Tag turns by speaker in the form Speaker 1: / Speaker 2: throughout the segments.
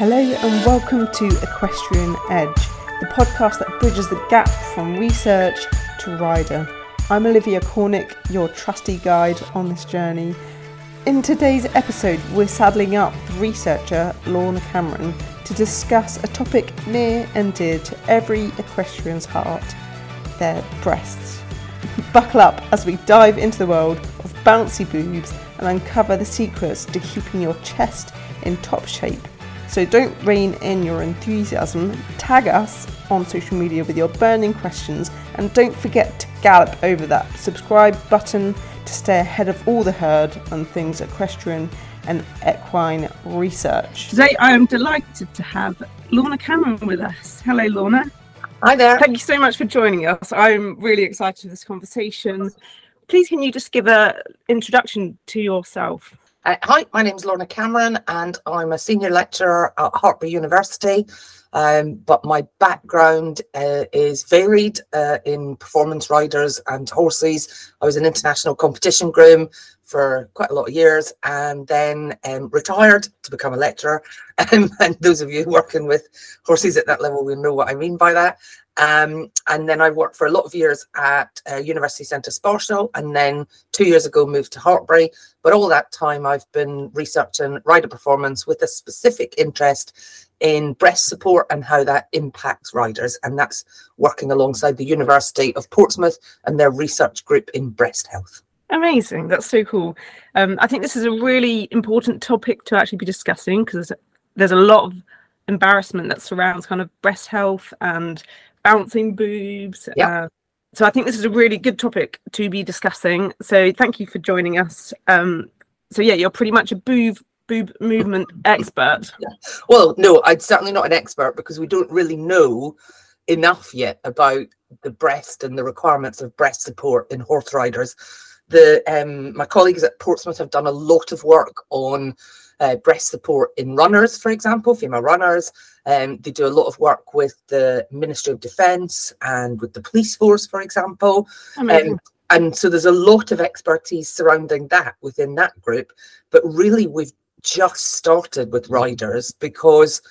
Speaker 1: Hello and welcome to Equestrian Edge, the podcast that bridges the gap from research to rider. I'm Olivia Cornick, your trusty guide on this journey. In today's episode, we're saddling up with researcher Lorna Cameron to discuss a topic near and dear to every equestrian's heart their breasts. Buckle up as we dive into the world of bouncy boobs and uncover the secrets to keeping your chest in top shape. So don't rein in your enthusiasm, tag us on social media with your burning questions, and don't forget to gallop over that subscribe button to stay ahead of all the herd on things equestrian and equine research.
Speaker 2: Today I am delighted to have Lorna Cameron with us. Hello, Lorna.
Speaker 3: Hi there.
Speaker 2: Thank you so much for joining us. I'm really excited for this conversation. Please, can you just give an introduction to yourself?
Speaker 3: Uh, hi, my name is Lorna Cameron, and I'm a senior lecturer at Hartpury University. Um, but my background uh, is varied uh, in performance riders and horses. I was an international competition groom for quite a lot of years and then um, retired to become a lecturer. Um, and those of you working with horses at that level will know what I mean by that. Um, and then I worked for a lot of years at uh, University Centre Sparsholt, and then two years ago moved to Hartpury. But all that time, I've been researching rider performance with a specific interest in breast support and how that impacts riders. And that's working alongside the University of Portsmouth and their research group in breast health.
Speaker 2: Amazing. That's so cool. Um, I think this is a really important topic to actually be discussing because there's a lot of embarrassment that surrounds kind of breast health and bouncing boobs.
Speaker 3: Yeah.
Speaker 2: Uh, so I think this is a really good topic to be discussing. So thank you for joining us. Um, so yeah, you're pretty much a boob boob movement expert.
Speaker 3: Yeah. Well, no, I'm certainly not an expert because we don't really know enough yet about the breast and the requirements of breast support in horse riders. The um, my colleagues at Portsmouth have done a lot of work on uh, breast support in runners, for example, female runners. Um, they do a lot of work with the Ministry of Defence and with the police force, for example. Um, and so there's a lot of expertise surrounding that within that group. But really, we've just started with riders because,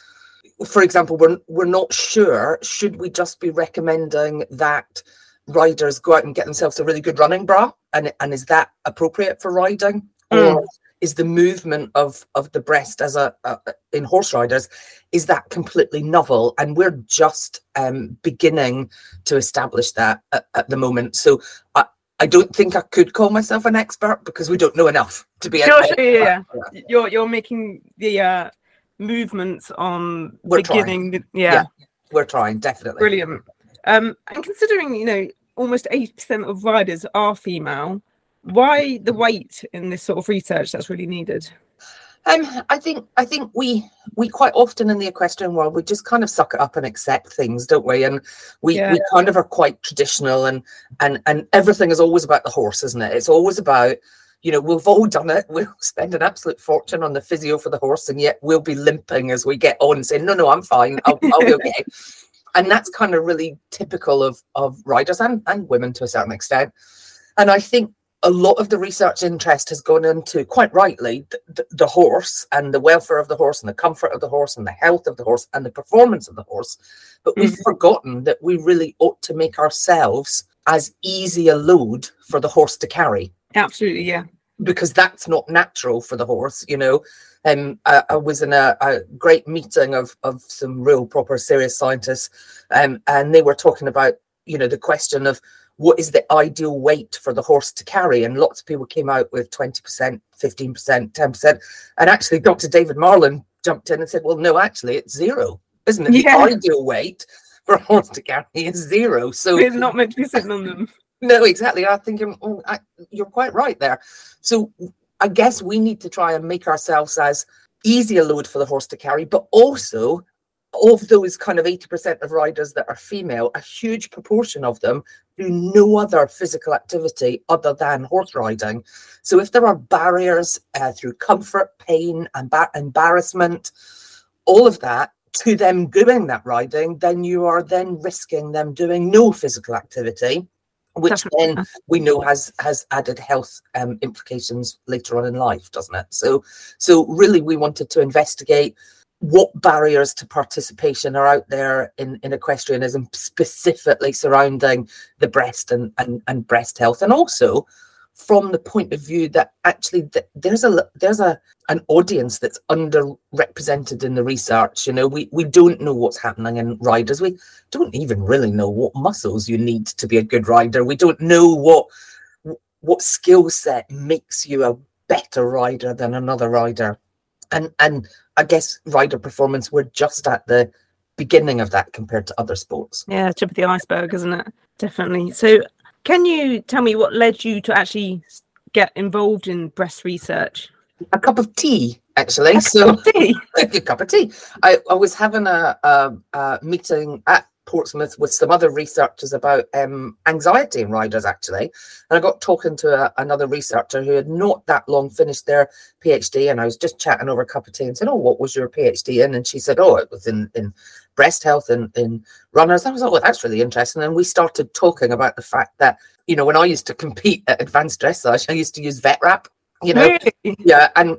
Speaker 3: for example, we're we're not sure should we just be recommending that riders go out and get themselves a really good running bra, and and is that appropriate for riding,
Speaker 2: Mm.
Speaker 3: or is the movement of of the breast as a, a in horse riders is that completely novel and we're just um beginning to establish that at, at the moment so i i don't think i could call myself an expert because we don't know enough to be an
Speaker 2: Sure,
Speaker 3: expert.
Speaker 2: sure, yeah, yeah. You're you're making the uh, movements on
Speaker 3: We're trying.
Speaker 2: the- yeah,
Speaker 3: Yeah. we're trying definitely
Speaker 2: brilliant. Um, and considering you know almost eighty percent of riders are female, why the weight in this sort of research that's really needed?
Speaker 3: Um, I think I think we we quite often in the equestrian world we just kind of suck it up and accept things, don't we? And we,
Speaker 2: Yeah.
Speaker 3: we kind of are quite traditional and and and everything is always about the horse, isn't it? It's always about you know we've all done it. We'll spend an absolute fortune on the physio for the horse, and yet we'll be limping as we get on, saying, "No, no, I'm fine. I'll, I'll be okay." And that's kind of really typical of of riders and and women to a certain extent. And I think a lot of the research interest has gone into quite rightly the, the, horse and the welfare of the horse and the comfort of the horse and the health of the horse and the performance of the horse. But we've forgotten that we really ought to make ourselves as easy a load for the horse to carry.
Speaker 2: Absolutely, yeah.
Speaker 3: because that's not natural for the horse you know. Um, I, I was in a, a great meeting of of some real proper serious scientists um, and they were talking about you know the question of what is the ideal weight for the horse to carry and lots of people came out with 20% 15% 10% and actually dr david marlin jumped in and said well no actually it's zero isn't it
Speaker 2: Yeah.
Speaker 3: the ideal weight for a horse to carry is zero so
Speaker 2: We're not meant to be sitting on them.
Speaker 3: no, exactly. I think you're, oh, I, you're quite right there. So I guess we need to try and make ourselves as easy a load for the horse to carry, but also of those kind of 80% of riders that are female, a huge proportion of them do no other physical activity other than horse riding. So if there are barriers uh, through comfort, pain, and ba- embarrassment, all of that to them doing that riding, then you are then risking them doing no physical activity which
Speaker 2: Definitely.
Speaker 3: then we know has has added health um, implications later on in life, doesn't it? So, so really, we wanted to investigate what barriers to participation are out there in, in equestrianism, specifically surrounding the breast and, and, and breast health, and also from the point of view that actually th- there's a there's a an audience that's underrepresented in the research you know? We we don't know what's happening in riders. We don't even really know what muscles you need to be a good rider. We don't know what what skill set makes you a better rider than another rider and and i guess rider performance we're just at the beginning of that compared to other sports
Speaker 2: yeah tip of the iceberg isn't it definitely so can you tell me what led you to actually get involved in breast research?
Speaker 3: A cup of tea, actually. A so cup tea. a good cup of tea. I, I was having a, a, a, meeting at Portsmouth with some other researchers about um, anxiety in riders, actually. And I got talking to a, another researcher who had not that long finished their PhD. And I was just chatting over a cup of tea and said, Oh, what was your PhD in? And she said, Oh, it was in, in breast health and in runners. I was like, oh, that's really interesting. And we started talking about the fact that, you know, when I used to compete at advanced dressage, I used to use vet wrap, you know. Really? Yeah. And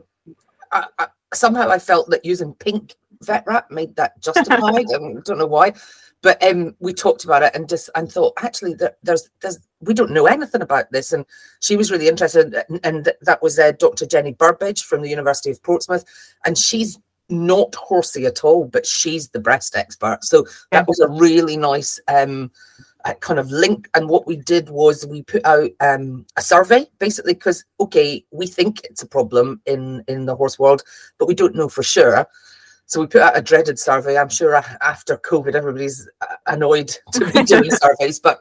Speaker 3: I, I, somehow I felt that using pink vet wrap made that justified. I don't know why. But um, we talked about it and just and thought actually that there's there's we don't know anything about this and she was really interested and, and that was uh, Dr Jenny Burbage from the University of Portsmouth and she's not horsey at all, but she's the breast expert. So that was a really nice um, uh, kind of link. And what we did was we put out um, a survey, basically, because okay, we think it's a problem in in the horse world, but we don't know for sure. So we put out a dreaded survey. I'm sure after COVID, everybody's uh, annoyed to be doing surveys, but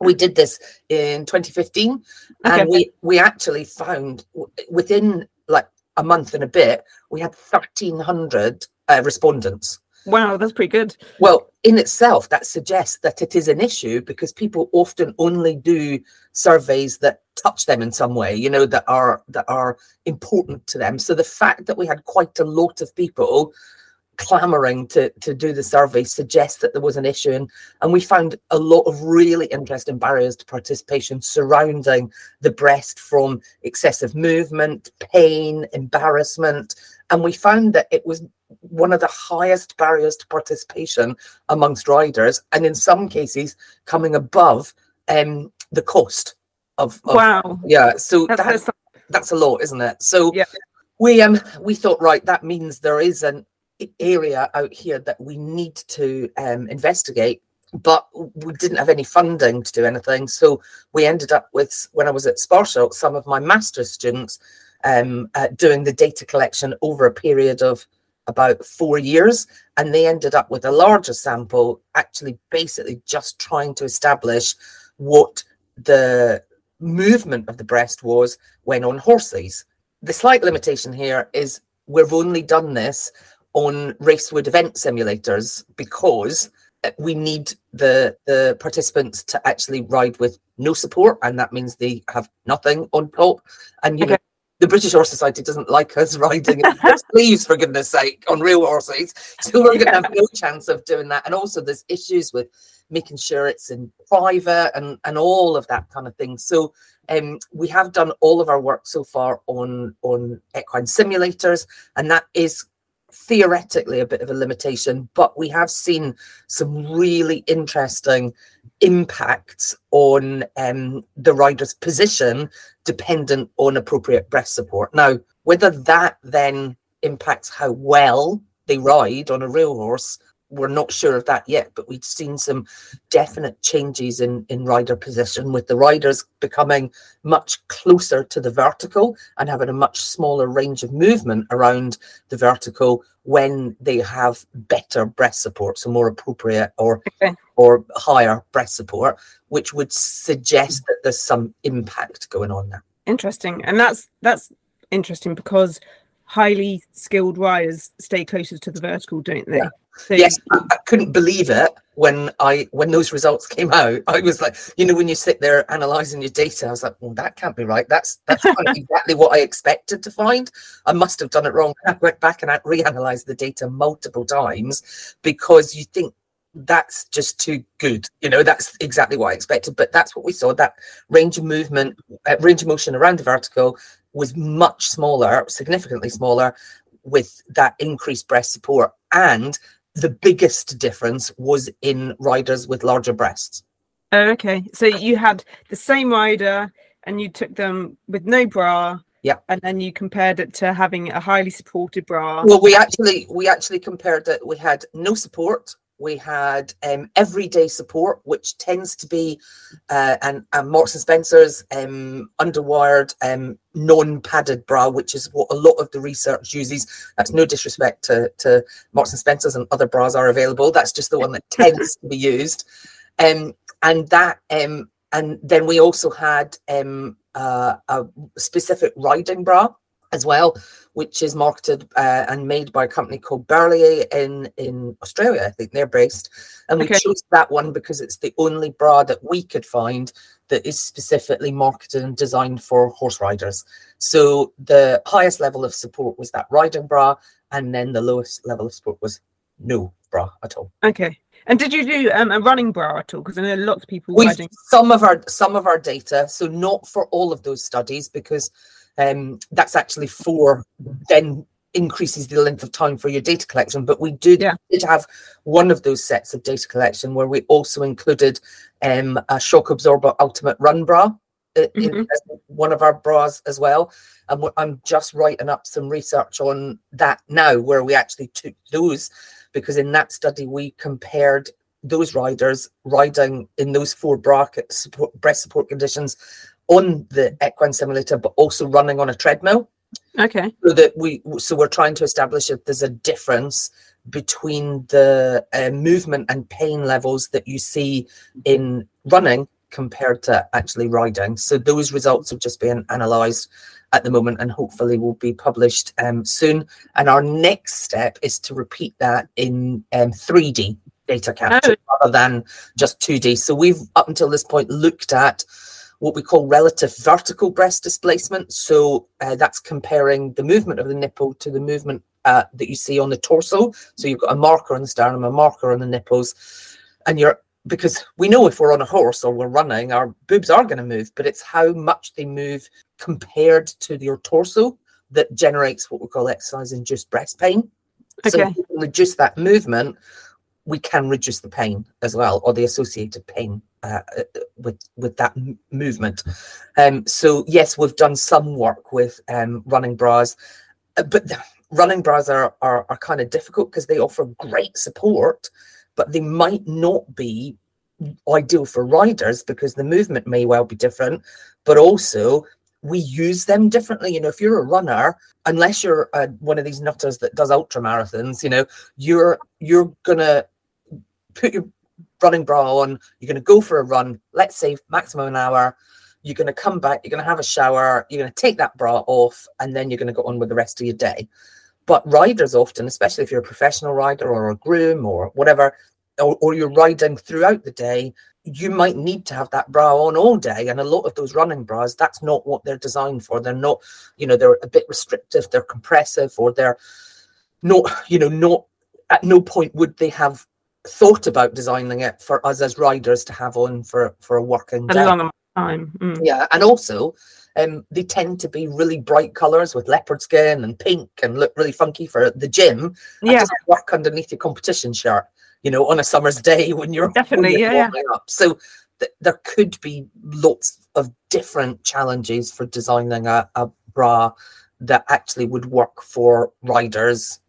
Speaker 3: we did this in 2015, okay. and we we actually found within like a month and a bit, we had 1,300 uh, respondents.
Speaker 2: Wow, that's pretty good.
Speaker 3: Well, in itself, that suggests that it is an issue because people often only do surveys that touch them in some way, you know, that are that are important to them. So the fact that we had quite a lot of people clamoring to to do the survey suggests that there was an issue and, and we found a lot of really interesting barriers to participation surrounding the breast from excessive movement pain embarrassment and we found that it was one of the highest barriers to participation amongst riders and in some cases coming above um, the cost of, of,
Speaker 2: wow.
Speaker 3: Yeah so that's, that, that's, that's a lot isn't it? So yeah. we um we thought right that means there is an area out here that we need to um, investigate but we didn't have any funding to do anything. So we ended up with when i was at Sparsholt, some of my master's students um, uh, doing the data collection over a period of about four years and they ended up with a larger sample actually basically just trying to establish what the movement of the breast was when on horses. The slight limitation here is we've only done this on Racewood event simulators because we need the the participants to actually ride with no support, and that means they have nothing on top. And you okay. know, the British Horse Society doesn't like us riding in sleeves, for goodness sake, on real horses. So we're going to have no chance of doing that. And also, there's issues with making sure it's in private and and all of that kind of thing. So um, we have done all of our work so far on on equine simulators, and that is theoretically a bit of a limitation, but we have seen some really interesting impacts on um, the rider's position dependent on appropriate breast support. Now, whether that then impacts how well they ride on a real horse we're not sure of that yet, but we've seen some definite changes in, in rider position with the riders becoming much closer to the vertical and having a much smaller range of movement around the vertical when they have better breast support, so more appropriate or okay. or higher breast support, which would suggest that there's some impact going on there.
Speaker 2: Interesting. And that's that's interesting because highly skilled riders stay closer to the vertical, don't they? Yeah.
Speaker 3: So yes, I, I, couldn't believe it when I when those results came out. I was like, you know, when you sit there analysing your data, I was like, well, that can't be right. That's that's exactly what I expected to find. I must have done it wrong. I went back and I reanalyzed the data multiple times because you think that's just too good. You know, that's exactly what I expected. But that's what we saw. That range of movement, uh, range of motion around the vertical was much smaller, significantly smaller with that increased breast support. And the biggest difference was in riders with larger breasts.
Speaker 2: Oh, okay. So you had the same rider and you took them with no bra.
Speaker 3: Yeah.
Speaker 2: And then you compared it to having a highly supported bra.
Speaker 3: Well, we actually we actually compared it. We had no support. We had um, everyday support, which tends to be uh, and, and Marks and Spencer's um, underwired um, non-padded bra, which is what a lot of the research uses. That's no disrespect to, to Marks and Spencer's and other bras are available. That's just the one that tends to be used. Um, and that um, and then we also had um, uh, a specific riding bra as well, which is marketed uh, and made by a company called Berlei in in Australia. I think they're based, and we
Speaker 2: Okay.
Speaker 3: chose that one because it's the only bra that we could find that is specifically marketed and designed for horse riders. So the highest level of support was that riding bra, and then the lowest level of support was no bra at all.
Speaker 2: Okay. And did you do um, a running bra at all? Because I know lots of people
Speaker 3: We've some of our some of our data, so not for all of those studies because um, that's actually for then increases the length of time for your data collection. But we did,
Speaker 2: Yeah.
Speaker 3: did have one of those sets of data collection where we also included um, a shock absorber ultimate run bra in
Speaker 2: Mhm.
Speaker 3: one of our bras as well. And I'm just writing up some research on that now, where we actually took those because in that study we compared those riders riding in those four bracket support, breast support conditions on the equine simulator, but also running on a treadmill.
Speaker 2: Okay.
Speaker 3: So that we, so we're trying to establish if there's a difference between the uh, movement and pain levels that you see in running compared to actually riding. So those results have just been analysed at the moment and hopefully will be published um, soon. And our next step is to repeat that in um, 3D data capture rather than just 2D. So we've up until this point looked at what we call relative vertical breast displacement. So uh, that's comparing the movement of the nipple to the movement uh, that you see on the torso. So you've got a marker on the sternum, a marker on the nipples, and you're because we know if we're on a horse or we're running, our boobs are going to move, but it's how much they move compared to your torso that generates what we call exercise-induced breast pain. So
Speaker 2: Okay.
Speaker 3: can reduce that movement, we can reduce the pain as well, or the associated pain uh, uh, with with that m- movement. Um, so yes, we've done some work with um, running bras, uh, but running bras are are, are kind of difficult because they offer great support, but they might not be ideal for riders because the movement may well be different, but also we use them differently. You know, if you're a runner, unless you're uh, one of these nutters that does ultra marathons, you know, you're you're gonna put your running bra on. You're gonna go for a run. Let's say maximum an hour. You're gonna come back. You're gonna have a shower. You're gonna take that bra off, and then you're gonna go on with the rest of your day. But riders often, especially if you're a professional rider or a groom or whatever, or, or you're riding throughout the day, you might need to have that bra on all day. And a lot of those running bras, that's not what they're designed for. They're not, you know, they're a bit restrictive, they're compressive, or they're not, you know, not at no point would they have thought about designing it for us as riders to have on for for a working
Speaker 2: A
Speaker 3: day.
Speaker 2: long time. Mm.
Speaker 3: Yeah, and also um, they tend to be really bright colours with leopard skin and pink and look really funky for the gym.
Speaker 2: Yeah.
Speaker 3: work underneath your competition shirt, you know, on a summer's day when you're when
Speaker 2: Definitely,
Speaker 3: you're
Speaker 2: yeah, yeah.
Speaker 3: up. So th- there could be lots of different challenges for designing a, a bra that actually would work for riders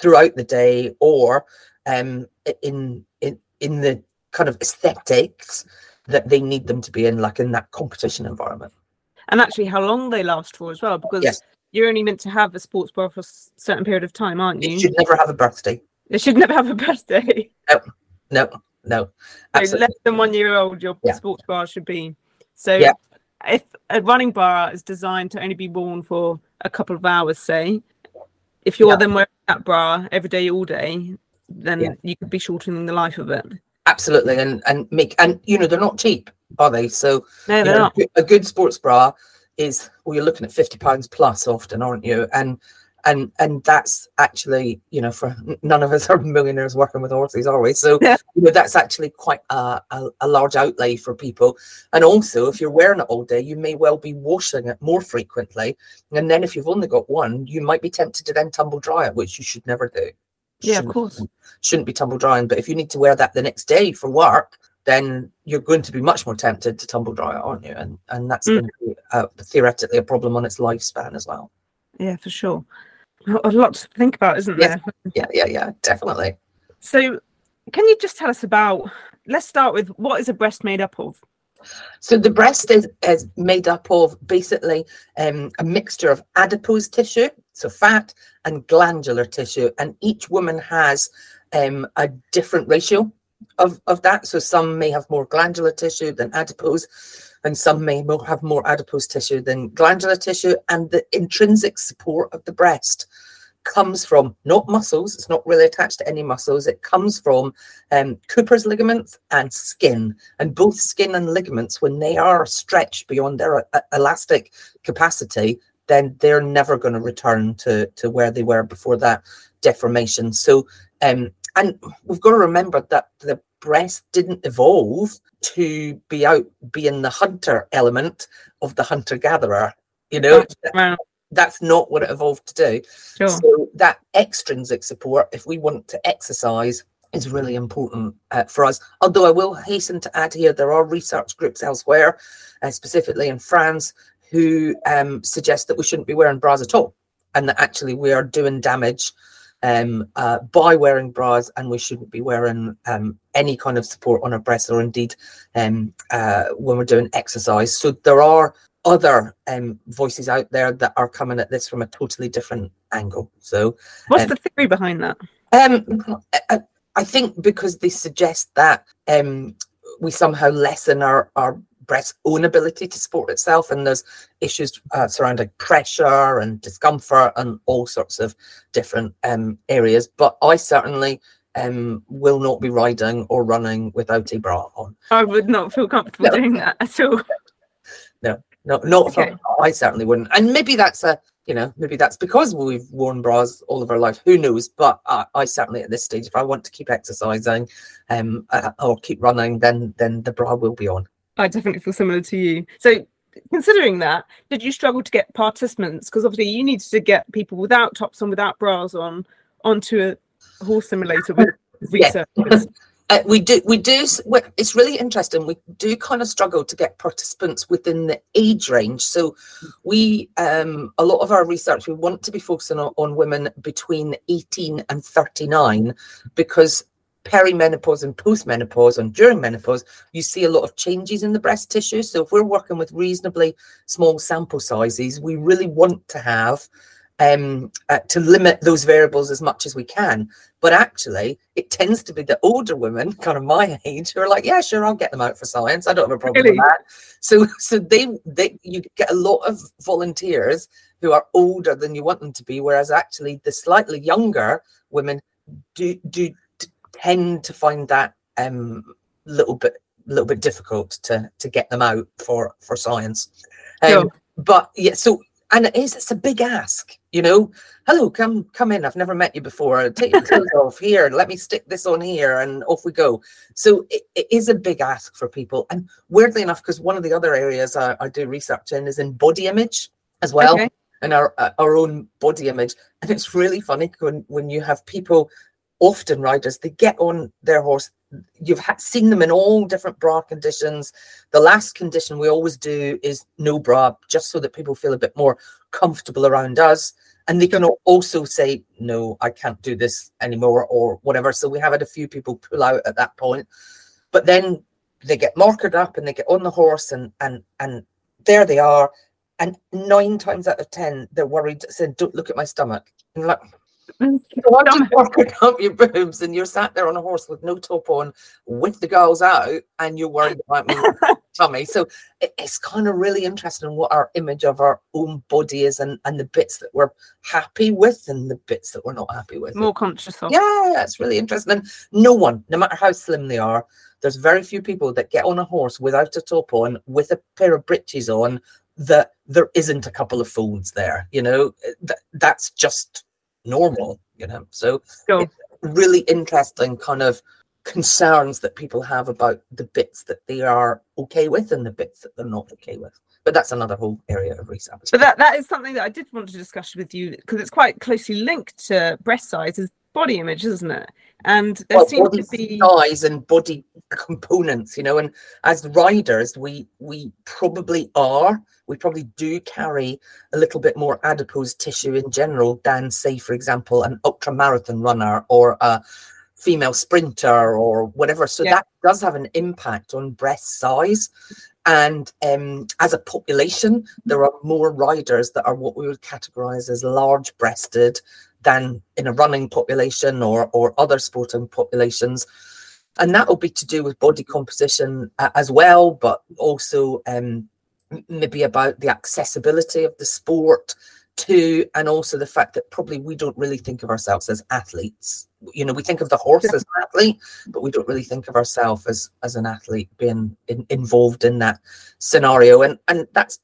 Speaker 3: throughout the day or um, in in in the kind of aesthetics that they need them to be in, like in that competition environment.
Speaker 2: And actually, how long they last for as well, because
Speaker 3: Yes.
Speaker 2: you're only meant to have a sports bra for a certain period of time, aren't
Speaker 3: You
Speaker 2: you?
Speaker 3: should never have a birthday.
Speaker 2: They should never have a birthday.
Speaker 3: No, no,
Speaker 2: So
Speaker 3: absolutely.
Speaker 2: less than one year old, your
Speaker 3: Yeah.
Speaker 2: sports bra should be. So
Speaker 3: Yeah.
Speaker 2: if a running bra is designed to only be worn for a couple of hours, say, if you're
Speaker 3: Yeah.
Speaker 2: then wearing that bra every day, all day, then
Speaker 3: Yeah.
Speaker 2: you could be shortening the life of it.
Speaker 3: Absolutely, and and make and you know they're not cheap, are they? So
Speaker 2: No, they're
Speaker 3: know,
Speaker 2: not.
Speaker 3: a good sports bra is well, you're looking at fifty pounds plus often, aren't you? And and and that's actually you know for none of us are millionaires working with horses are we so
Speaker 2: Yeah.
Speaker 3: you know that's actually quite a, a, a large outlay for people and also if you're wearing it all day you may well be washing it more frequently and then if you've only got one you might be tempted to then tumble dry it which you should never do
Speaker 2: Yeah, of course.
Speaker 3: shouldn't be tumble drying but if you need to wear that the next day for work then you're going to be much more tempted to tumble dry it aren't you and and that's
Speaker 2: Mm.
Speaker 3: going to be uh, theoretically a problem on its lifespan as well
Speaker 2: Yeah, for sure. A lot to think about, isn't
Speaker 3: Yes.
Speaker 2: there?
Speaker 3: yeah yeah yeah definitely
Speaker 2: So, can you just tell us about? Let's start with what is a breast made up of?
Speaker 3: So the breast is, is made up of basically um, a mixture of adipose tissue, so fat, and glandular tissue, and each woman has um, a different ratio of, of that. So some may have more glandular tissue than adipose, and some may have more adipose tissue than glandular tissue. And the intrinsic support of the breast comes from not muscles; it's not really attached to any muscles. It comes from um, Cooper's ligaments and skin and both skin and ligaments when they are stretched beyond their uh, elastic capacity then they're never going to return to to where they were before that deformation so um and we've got to remember that the breast didn't evolve to be out being the hunter element of the hunter gatherer you know
Speaker 2: Wow,
Speaker 3: that's not what it evolved to do
Speaker 2: sure.
Speaker 3: so that extrinsic support, if we want to exercise, is really important uh, for us. Although I will hasten to add here, there are research groups elsewhere, uh, specifically in France, who um, suggest that we shouldn't be wearing bras at all, and that actually we are doing damage um, uh, by wearing bras, and we shouldn't be wearing um, any kind of support on our breasts, or indeed um, uh, when we're doing exercise. So there are other um, voices out there that are coming at this from a totally different angle. So
Speaker 2: What's
Speaker 3: um,
Speaker 2: the theory behind that?
Speaker 3: um, I, I think because they suggest that um, we somehow lessen our, our breast's own ability to support itself, and there's issues uh, surrounding pressure and discomfort and all sorts of different um, areas. But I certainly um, will not be riding or running without a bra on.
Speaker 2: I would not feel comfortable
Speaker 3: No.
Speaker 2: doing that at all.
Speaker 3: No, not for,
Speaker 2: Okay.
Speaker 3: I certainly wouldn't. And maybe that's a, you know, maybe that's because we've worn bras all of our life. Who knows? But I, I certainly at this stage, if I want to keep exercising, um, uh, or keep running, then then the bra will be on.
Speaker 2: I definitely feel similar to you. So, considering that, did you struggle to get participants? Because obviously, you needed to get people without tops on, without bras on, onto a horse simulator with
Speaker 3: Yeah. Uh, we do, we do. It's really interesting. We do kind of struggle to get participants within the age range. So, we, um, a lot of our research, we want to be focusing on, on women between 18 and 39 because perimenopause and postmenopause and during menopause, you see a lot of changes in the breast tissue. So, if we're working with reasonably small sample sizes, we really want to have um, uh, to limit those variables as much as we can. But actually, it tends to be the older women, kind of my age, who are like, "Yeah, sure, I'll get them out for science. I don't have a problem
Speaker 2: Really?
Speaker 3: with that." So, so they, they, you get a lot of volunteers who are older than you want them to be, whereas actually the slightly younger women do do tend to find that um little bit a little bit difficult to to get them out for for science. Um,
Speaker 2: Sure.
Speaker 3: But yeah, so and it is it's a big ask, you know. Hello, come come in. I've never met you before. Take your clothes off here. And let me stick this on here, and off we go. So it, it is a big ask for people. And weirdly enough, because one of the other areas I, I do research in is in body image as well
Speaker 2: Okay.
Speaker 3: and our our own body image. And it's really funny when when you have people, often riders, they get on their horse. You've seen them in all different bra conditions. The last condition we always do is no bra, just so that people feel a bit more comfortable around us. And they can also say, no, I can't do this anymore or whatever. So we have had a few people pull out at that point. But then they get markered up and they get on the horse and and and there they are. And nine times out of ten, they're worried, saying, Don't look at my stomach. And like, You
Speaker 2: Stomach.
Speaker 3: up your boobs and you're sat there on a horse with no top on with the girls out and you're worried about me tummy. So it- it's kind of really interesting what our image of our own body is and, and the bits that we're happy with and the bits that we're not happy with.
Speaker 2: More conscious of.
Speaker 3: Yeah, it's really interesting. And no one, no matter how slim they are, there's very few people that get on a horse without a top on, with a pair of breeches on, that there isn't a couple of folds there. You know, that that's just normal. You know, so
Speaker 2: Sure.
Speaker 3: really interesting kind of concerns that people have about the bits that they are okay with and the bits that they're not okay with. But that's another whole area of research.
Speaker 2: But that that is something that I did want to discuss with you because it's quite closely linked to breast size is body image, isn't it? And there
Speaker 3: well,
Speaker 2: seems to be
Speaker 3: size and body components, you know, and as riders, we we probably are, we probably do carry a little bit more adipose tissue in general than, say, for example, an ultra marathon runner or a female sprinter or whatever. So
Speaker 2: Yeah.
Speaker 3: that does have an impact on breast size. And um, as a population, there are more riders that are what we would categorize as large breasted than in a running population or, or other sporting populations. And that will be to do with body composition uh, as well, but also um, maybe about the accessibility of the sport too, and also the fact that probably we don't really think of ourselves as athletes. You know, we think of the horse as an athlete, but we don't really think of ourselves as as an athlete being in, involved in that scenario. And and that's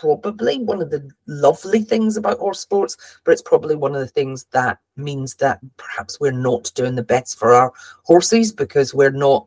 Speaker 3: probably one of the lovely things about horse sports, but it's probably one of the things that means that perhaps we're not doing the best for our horses because we're not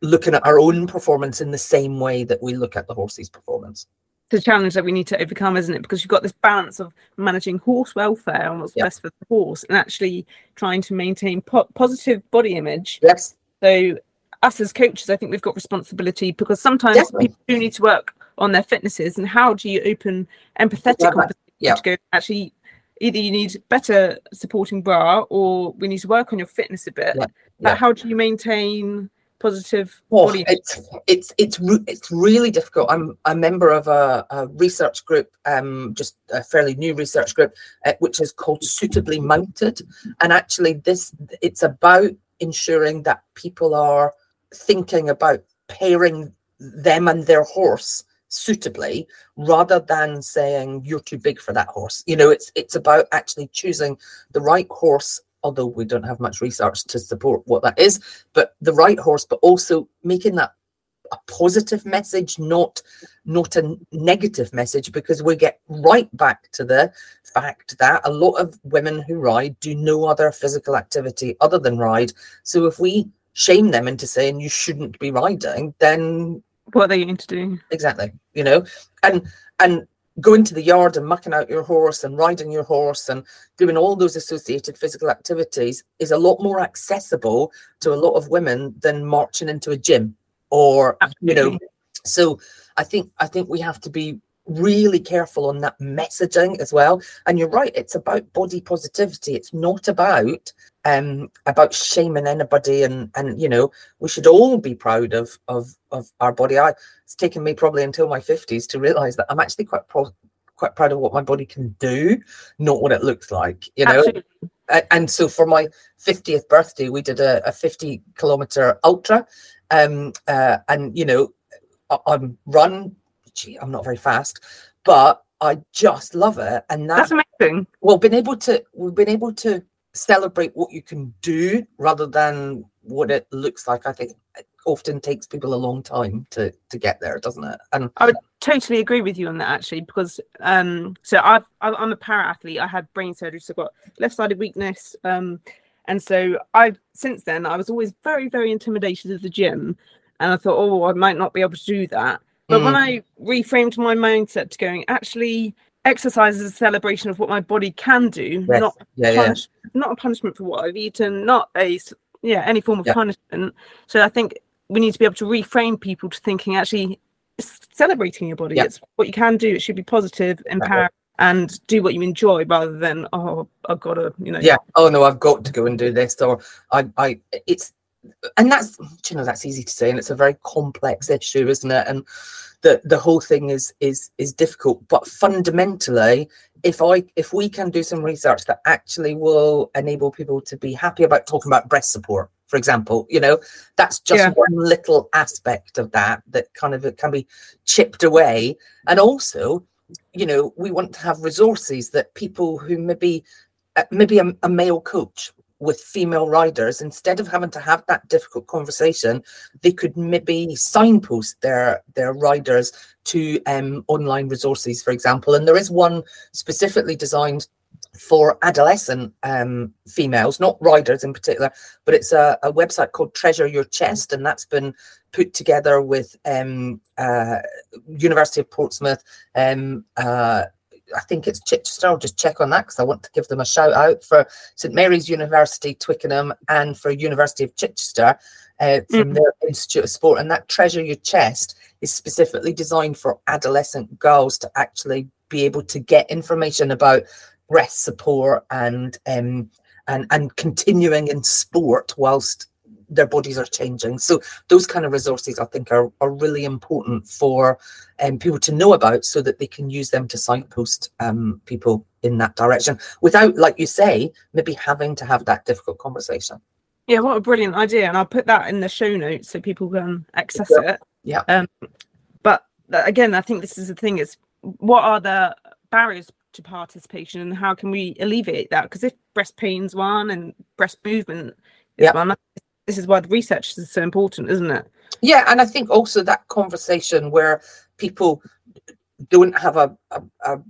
Speaker 3: looking at our own performance in the same way that we look at the horse's performance.
Speaker 2: the challenge that we need to overcome, isn't it? Because you've got this balance of managing horse welfare and what's
Speaker 3: Yeah.
Speaker 2: best for the horse, and actually trying to maintain po- positive body image.
Speaker 3: Yes.
Speaker 2: So, us as coaches, I think we've got responsibility because sometimes
Speaker 3: Definitely.
Speaker 2: people do need to work on their fitnesses. And how do you open empathetic
Speaker 3: Yeah,
Speaker 2: to go actually? Either you need better supporting bra, or we need to work on your fitness a bit.
Speaker 3: Yeah,
Speaker 2: But
Speaker 3: yeah.
Speaker 2: how do you maintain positive
Speaker 3: Oh,
Speaker 2: body?
Speaker 3: it's it's it's re- it's really difficult. I'm a member of a, a research group, um, just a fairly new research group, uh, which is called Suitably Mounted, and actually this it's about ensuring that people are thinking about pairing them and their horse suitably rather than saying you're too big for that horse. You know it's it's about actually choosing the right horse although we don't have much research to support what that is but the right horse but also making that a positive message not not a negative message because we get right back to the fact that a lot of women who ride do no other physical activity other than ride. So if we shame them into saying you shouldn't be riding then
Speaker 2: What are they going to do?
Speaker 3: exactly you know? And and going to the yard and mucking out your horse and riding your horse and doing all those associated physical activities is a lot more accessible to a lot of women than marching into a gym or you know? So i think i think we have to be really careful on that messaging as well. And you're right it's about body positivity. It's not about um about shaming anybody and and you know we should all be proud of of of our body. I it's taken me probably until my 50s to realize that i'm actually quite pro- quite proud of what my body can do not what it looks like you know?
Speaker 2: Absolutely.
Speaker 3: and so for my 50th birthday we did a, a 50 kilometer ultra um uh, and you know i'm run gee i'm not very fast but i just love it. And that
Speaker 2: That's amazing.
Speaker 3: well been able to we've been able to celebrate what you can do rather than what it looks like. I think it often takes people a long time to to get there doesn't it? And I would
Speaker 2: totally agree with you on that actually because um so I've I- I'm a para athlete. I had brain surgery so I've got left sided weakness um and so I since then I was always very very intimidated of the gym. And I thought oh I might not be able to do that but when
Speaker 3: Mm.
Speaker 2: I reframed my mindset to going actually exercise is a celebration of what my body can do
Speaker 3: Yes.
Speaker 2: not
Speaker 3: yeah yeah
Speaker 2: punish, not a punishment for what I've eaten not a yeah any form of
Speaker 3: Yeah.
Speaker 2: punishment so I think we need to be able to reframe people to thinking actually celebrating your body.
Speaker 3: Yeah.
Speaker 2: It's what you can do. It should be positive, empower, and do what you enjoy rather than oh I've got to you know.
Speaker 3: yeah oh no i've got to go and do this or i i it's and that's you know that's easy to say and it's a very complex issue isn't it? And the the whole thing is is is difficult. But fundamentally if i if we can do some research that actually will enable people to be happy about talking about breast support for example you know that's just
Speaker 2: Yeah.
Speaker 3: one little aspect of that that kind of it can be chipped away. And also you know we want to have resources that people who maybe uh, maybe a, a male coach with female riders, instead of having to have that difficult conversation, they could maybe signpost their their riders to um, online resources, for example. And there is one specifically designed for adolescent um, females, not riders in particular, but it's a, a, website called Treasure Your Chest, and that's been put together with um, uh, University of Portsmouth, um, uh, I think it's Chichester. I'll just check on that because I want to give them a shout out for St Mary's University Twickenham and for University of Chichester uh, from mm-hmm. their Institute of Sport. And that Treasure Your Chest is specifically designed for adolescent girls to actually be able to get information about breast support and um, and and continuing in sport whilst their bodies are changing. So those kind of resources I think are, are really important for um, people to know about so that they can use them to signpost um, people in that direction without, like you say, maybe having to have that difficult conversation.
Speaker 2: Yeah, what a brilliant idea. And I'll put that in the show notes so people can access
Speaker 3: yeah.
Speaker 2: it.
Speaker 3: Yeah.
Speaker 2: Um, but again, I think this is the thing is what are the barriers to participation and how can we alleviate that? Because if breast pain's one and breast movement is yeah. one, this is why the research is so important, isn't it?
Speaker 3: Yeah, and I think also that conversation where people don't have a, a, a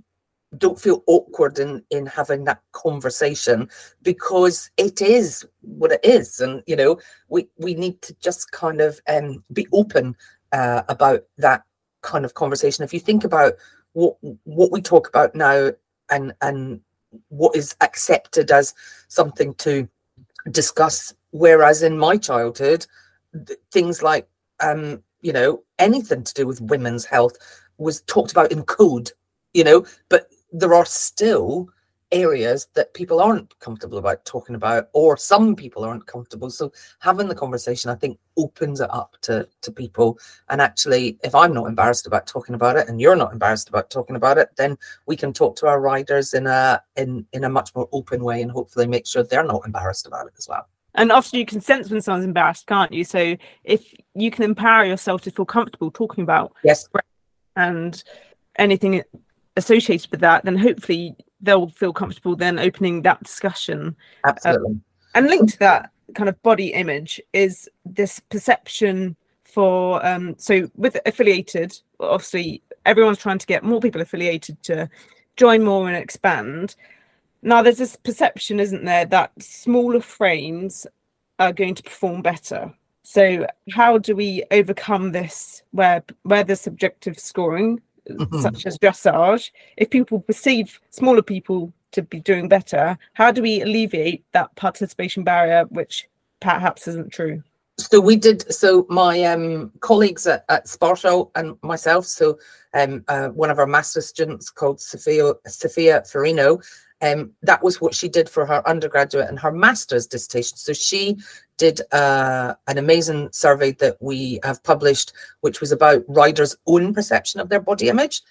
Speaker 3: don't feel awkward in in having that conversation because it is what it is and you know we we need to just kind of um be open uh, about that kind of conversation if you think about what what we talk about now and and what is accepted as something to discuss Whereas in my childhood, th- things like, um, you know, anything to do with women's health was talked about in code, you know, but there are still areas that people aren't comfortable about talking about or some people aren't comfortable. So having the conversation i think opens it up to to people. And actually if i'm not embarrassed about talking about it and you're not embarrassed about talking about it then we can talk to our riders in a in in a much more open way and hopefully make sure they're not embarrassed about it as well
Speaker 2: and often you can sense when someone's embarrassed, can't you? So if you can empower yourself to feel comfortable talking about
Speaker 3: yes
Speaker 2: and anything associated with that, then hopefully they'll feel comfortable then opening that discussion.
Speaker 3: Absolutely. Um,
Speaker 2: and linked to that kind of body image is this perception for um so with affiliated, obviously everyone's trying to get more people affiliated to join more and expand now, there's this perception, isn't there, that smaller frames are going to perform better. So, how do we overcome this where where there's subjective scoring, mm-hmm. such as dressage? If people perceive smaller people to be doing better, how do we alleviate that participation barrier, which perhaps isn't true?
Speaker 3: So we did. So my um, colleagues at, at Sparsholt and myself. So um, uh, one of our master students called Sophia Sophia Farino um, that was what she did for her undergraduate and her master's dissertation. So she did uh, an amazing survey that we have published, which was about riders' own perception of their body image.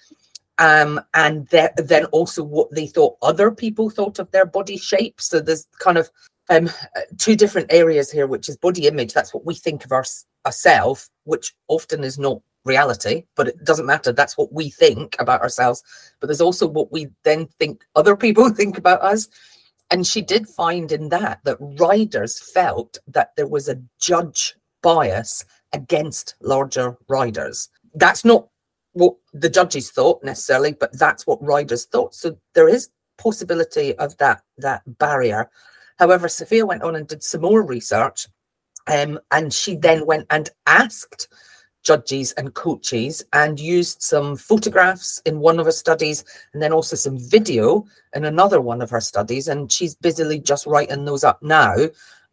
Speaker 3: Um, and then also what they thought other people thought of their body shape. So there's kind of um, two different areas here, which is body image. That's what we think of our, ourselves, which often is not reality, but it doesn't matter. That's what we think about ourselves. But there's also what we then think other people think about us. And she did find in that that riders felt that there was a judge bias against larger riders. That's not what the judges thought necessarily, but that's what riders thought. So there is possibility of that that barrier. However, Sophia went on and did some more research, um, and she then went and asked judges and coaches and used some photographs in one of her studies and then also some video in another one of her studies. And she's busily just writing those up now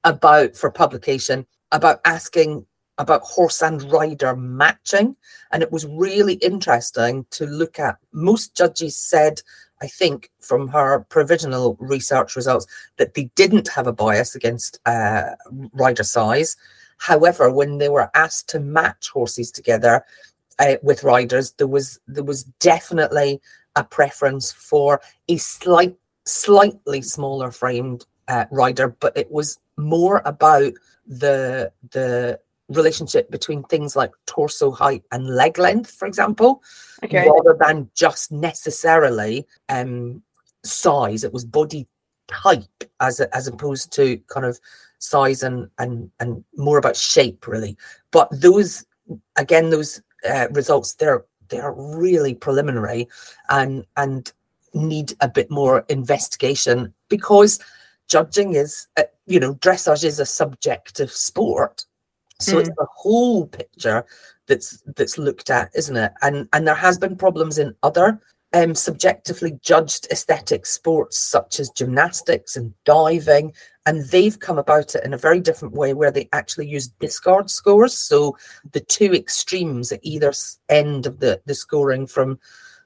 Speaker 3: about for publication about asking about horse and rider matching. And it was really interesting to look at. Most judges said i think from her provisional research results that they didn't have a bias against uh, rider size However, when they were asked to match horses together uh, with riders, there was there was definitely a preference for a slight, slightly smaller framed uh, rider, but it was more about the the relationship between things like torso height and leg length, for example,
Speaker 2: okay.
Speaker 3: rather than just necessarily um, size. It was body type as a, as opposed to kind of size and and and more about shape really. But those again those uh, results they're they're really preliminary and and need a bit more investigation because judging is uh, you know dressage is a subjective sport. So mm. it's the whole picture that's that's looked at isn't it? And and there has been problems in other um, subjectively judged aesthetic sports such as gymnastics and diving, and they've come about it in a very different way where they actually use discard scores. So the two extremes at either end of the, the scoring from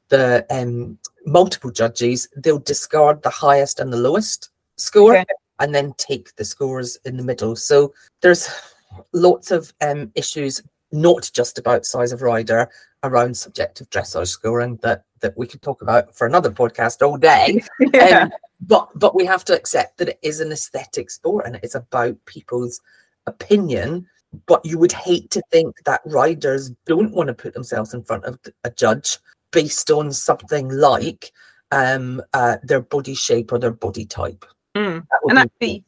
Speaker 3: the um, multiple judges, they'll discard the highest and the lowest score okay. and then take the scores in the middle. So there's lots of um, issues not just about size of rider around subjective dressage scoring that that we could talk about for another podcast all day. yeah. um, but but we have to accept that it is an aesthetic sport and it's about people's opinion. But you would hate to think that riders don't want to put themselves in front of a judge based on something like um, uh, their body shape or their body type.
Speaker 2: Mm. And actually,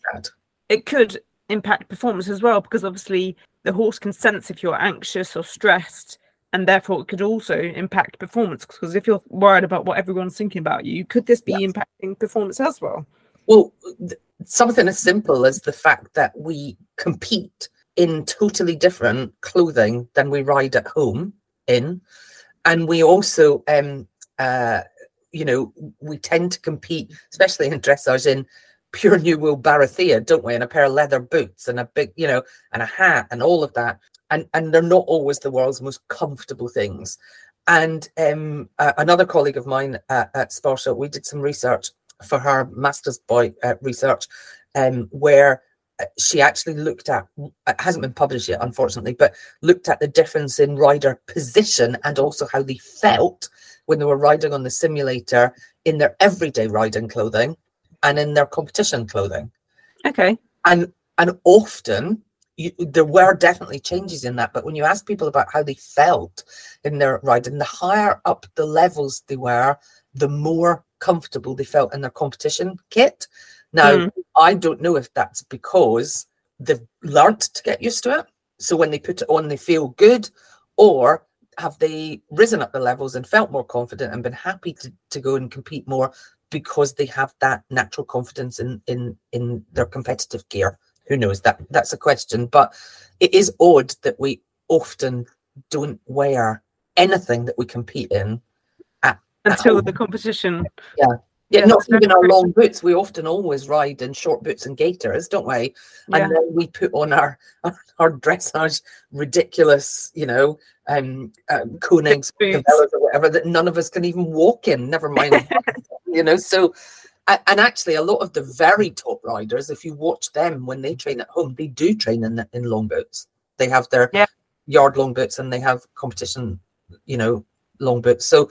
Speaker 2: it could impact performance as well because obviously the horse can sense if you're anxious or stressed and therefore it could also impact performance because if you're worried about what everyone's thinking about you could this be yes. impacting performance as well
Speaker 3: well th- something as simple as the fact that we compete in totally different clothing than we ride at home in and we also um uh you know we tend to compete especially in dressage in pure new wool barathea, don't we? And a pair of leather boots and a big, you know, and a hat and all of that. And and they're not always the world's most comfortable things. And um, uh, another colleague of mine uh, at Sparta, we did some research for her master's boy uh, research, um, where uh, she actually looked at it hasn't been published yet unfortunately but looked at the difference in rider position and also how they felt when they were riding on the simulator in their everyday riding clothing and in their competition clothing.
Speaker 2: Okay.
Speaker 3: And and often you, there were definitely changes in that, but when you ask people about how they felt in their ride, and the higher up the levels they were, the more comfortable they felt in their competition kit. Now, mm. I don't know if that's because they've learnt to get used to it. So when they put it on, they feel good, or have they risen up the levels and felt more confident and been happy to, to go and compete more because they have that natural confidence in in in their competitive gear who knows that that's a question but it is odd that we often don't wear anything that we compete in
Speaker 2: at, until at the competition
Speaker 3: yeah yeah, not even our long boots. We often always ride in short boots and gaiters, don't we? Yeah. And then we put on our our dressage ridiculous, you know, um, um Koenigs or whatever that none of us can even walk in. Never mind you know so and actually a lot of the very top riders if you watch them when they train at home they do train in in long boots. They have their yeah. yard long boots and they have competition you know long boots. So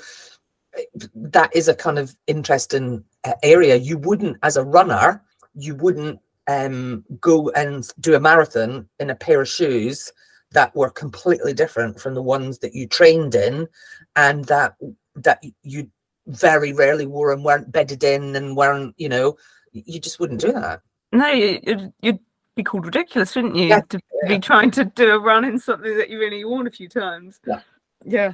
Speaker 3: that is a kind of interesting uh, area. You wouldn't as a runner you wouldn't um, go and do a marathon in a pair of shoes that were completely different from the ones that you trained in and that that you very rarely wore and weren't bedded in and weren't, you know, you just wouldn't do that.
Speaker 2: No, you'd, you'd be called ridiculous, wouldn't you? Yeah. To yeah. be trying to do a run in something that you really worn a few times.
Speaker 3: Yeah.
Speaker 2: Yeah.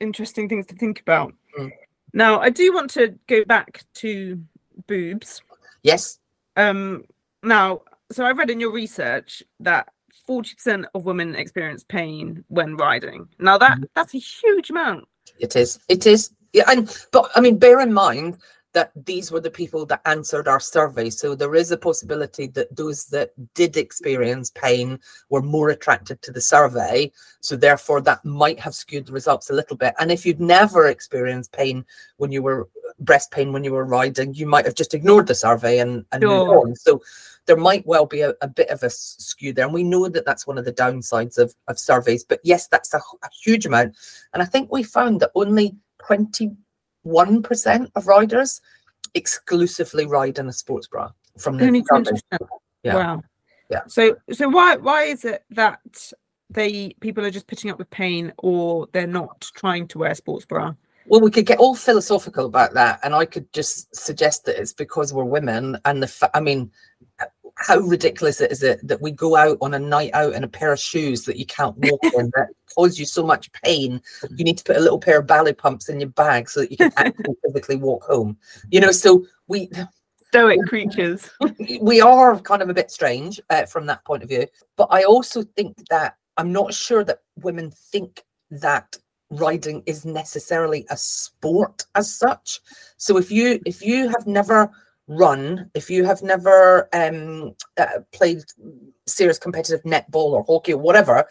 Speaker 2: Interesting things to think about. Mm. Now, I do want to go back to boobs.
Speaker 3: Yes.
Speaker 2: Um. Now, so I read in your research that 40% of women experience pain when riding. Now that mm. that's a huge amount.
Speaker 3: It is. It is yeah, and but I mean, bear in mind that these were the people that answered our survey. So there is a possibility that those that did experience pain were more attracted to the survey. So therefore, that might have skewed the results a little bit. And if you'd never experienced pain when you were breast pain when you were riding, you might have just ignored the survey and, and sure. moved on. So there might well be a, a, bit of a skew there. And we know that that's one of the downsides of, of surveys. But yes, that's a, a huge amount. And I think we found that only 21% of riders exclusively ride in a sports bra from the Only 20%.
Speaker 2: Yeah. Wow. Yeah. So so why why is it that they people are just putting up with pain or they're not trying to wear a sports bra?
Speaker 3: Well, we could get all philosophical about that, and I could just suggest that it's because we're women, and the fa- I mean, how ridiculous is it that we go out on a night out in a pair of shoes that you can't walk in that cause you so much pain? You need to put a little pair of ballet pumps in your bag so that you can actually physically walk home. You know, so we
Speaker 2: Stoic creatures.
Speaker 3: we are kind of a bit strange uh, from that point of view. But I also think that I'm not sure that women think that riding is necessarily a sport as such. So if you if you have never run, if you have never um, uh, played serious competitive netball or hockey or whatever,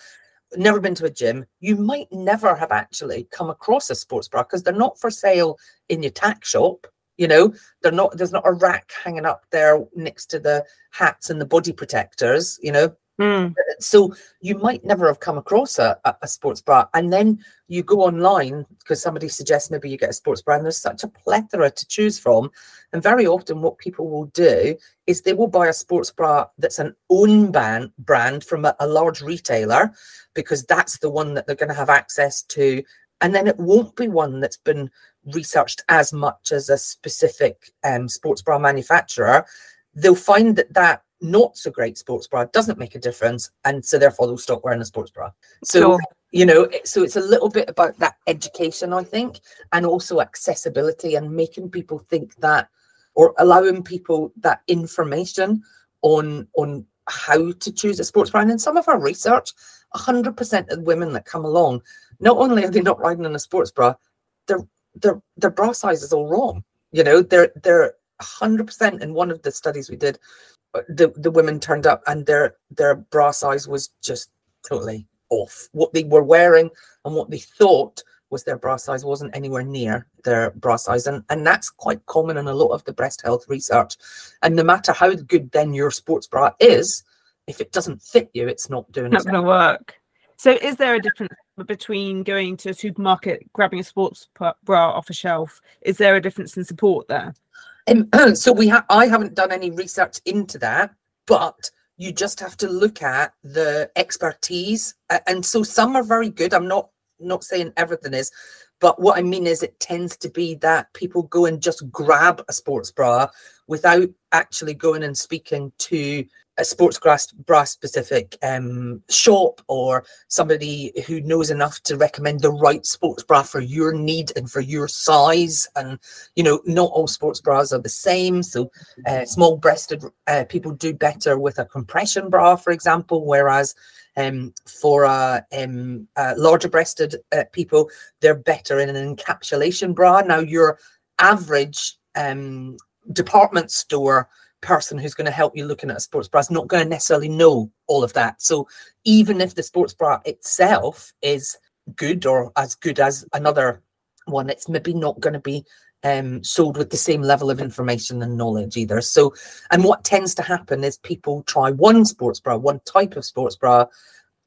Speaker 3: never been to a gym, you might never have actually come across a sports bra because they're not for sale in your tack shop. You know, they're not. There's not a rack hanging up there next to the hats and the body protectors. You know,
Speaker 2: Mm.
Speaker 3: so you might never have come across a, a, sports bra. And then you go online because somebody suggests maybe you get a sports bra and there's such a plethora to choose from. And very often what people will do is they will buy a sports bra that's an own band, brand from a, a large retailer because that's the one that they're going to have access to. And then it won't be one that's been researched as much as a specific um, sports bra manufacturer. They'll find that that not so great sports bra doesn't make a difference and so therefore they'll stop wearing a sports bra. So
Speaker 2: Sure.
Speaker 3: you know so it's a little bit about that education i think and also accessibility and making people think that or allowing people that information on on how to choose a sports bra. And in some of our research 100% of the women that come along not only are they not riding in a sports bra their their their bra size is all wrong. You know they're they're 100% in one of the studies we did the the women turned up and their their bra size was just totally off. What they were wearing and what they thought was their bra size wasn't anywhere near their bra size, and and that's quite common in a lot of the breast health research. And no matter how good then your sports bra is, if it doesn't fit you, it's not doing
Speaker 2: Not going to work. So, is there a difference between going to a supermarket, grabbing a sports bra off a shelf? Is there a difference in support there?
Speaker 3: Um, so we have I haven't done any research into that, but you just have to look at the expertise. A- And so some are very good. I'm not not saying everything is, but what I mean is it tends to be that people go and just grab a sports bra without actually going and speaking to a sports bra, bra specific um, shop or somebody who knows enough to recommend the right sports bra for your need and for your size. And you know not all sports bras are the same. So uh, small breasted uh, people do better with a compression bra for example whereas um, for uh, um, uh, larger breasted uh, people they're better in an encapsulation bra. Now your average um, department store person who's going to help you looking at a sports bra is not going to necessarily know all of that so even if the sports bra itself is good or as good as another one it's maybe not going to be um, sold with the same level of information and knowledge either. So, and what tends to happen is people try one sports bra, one type of sports bra,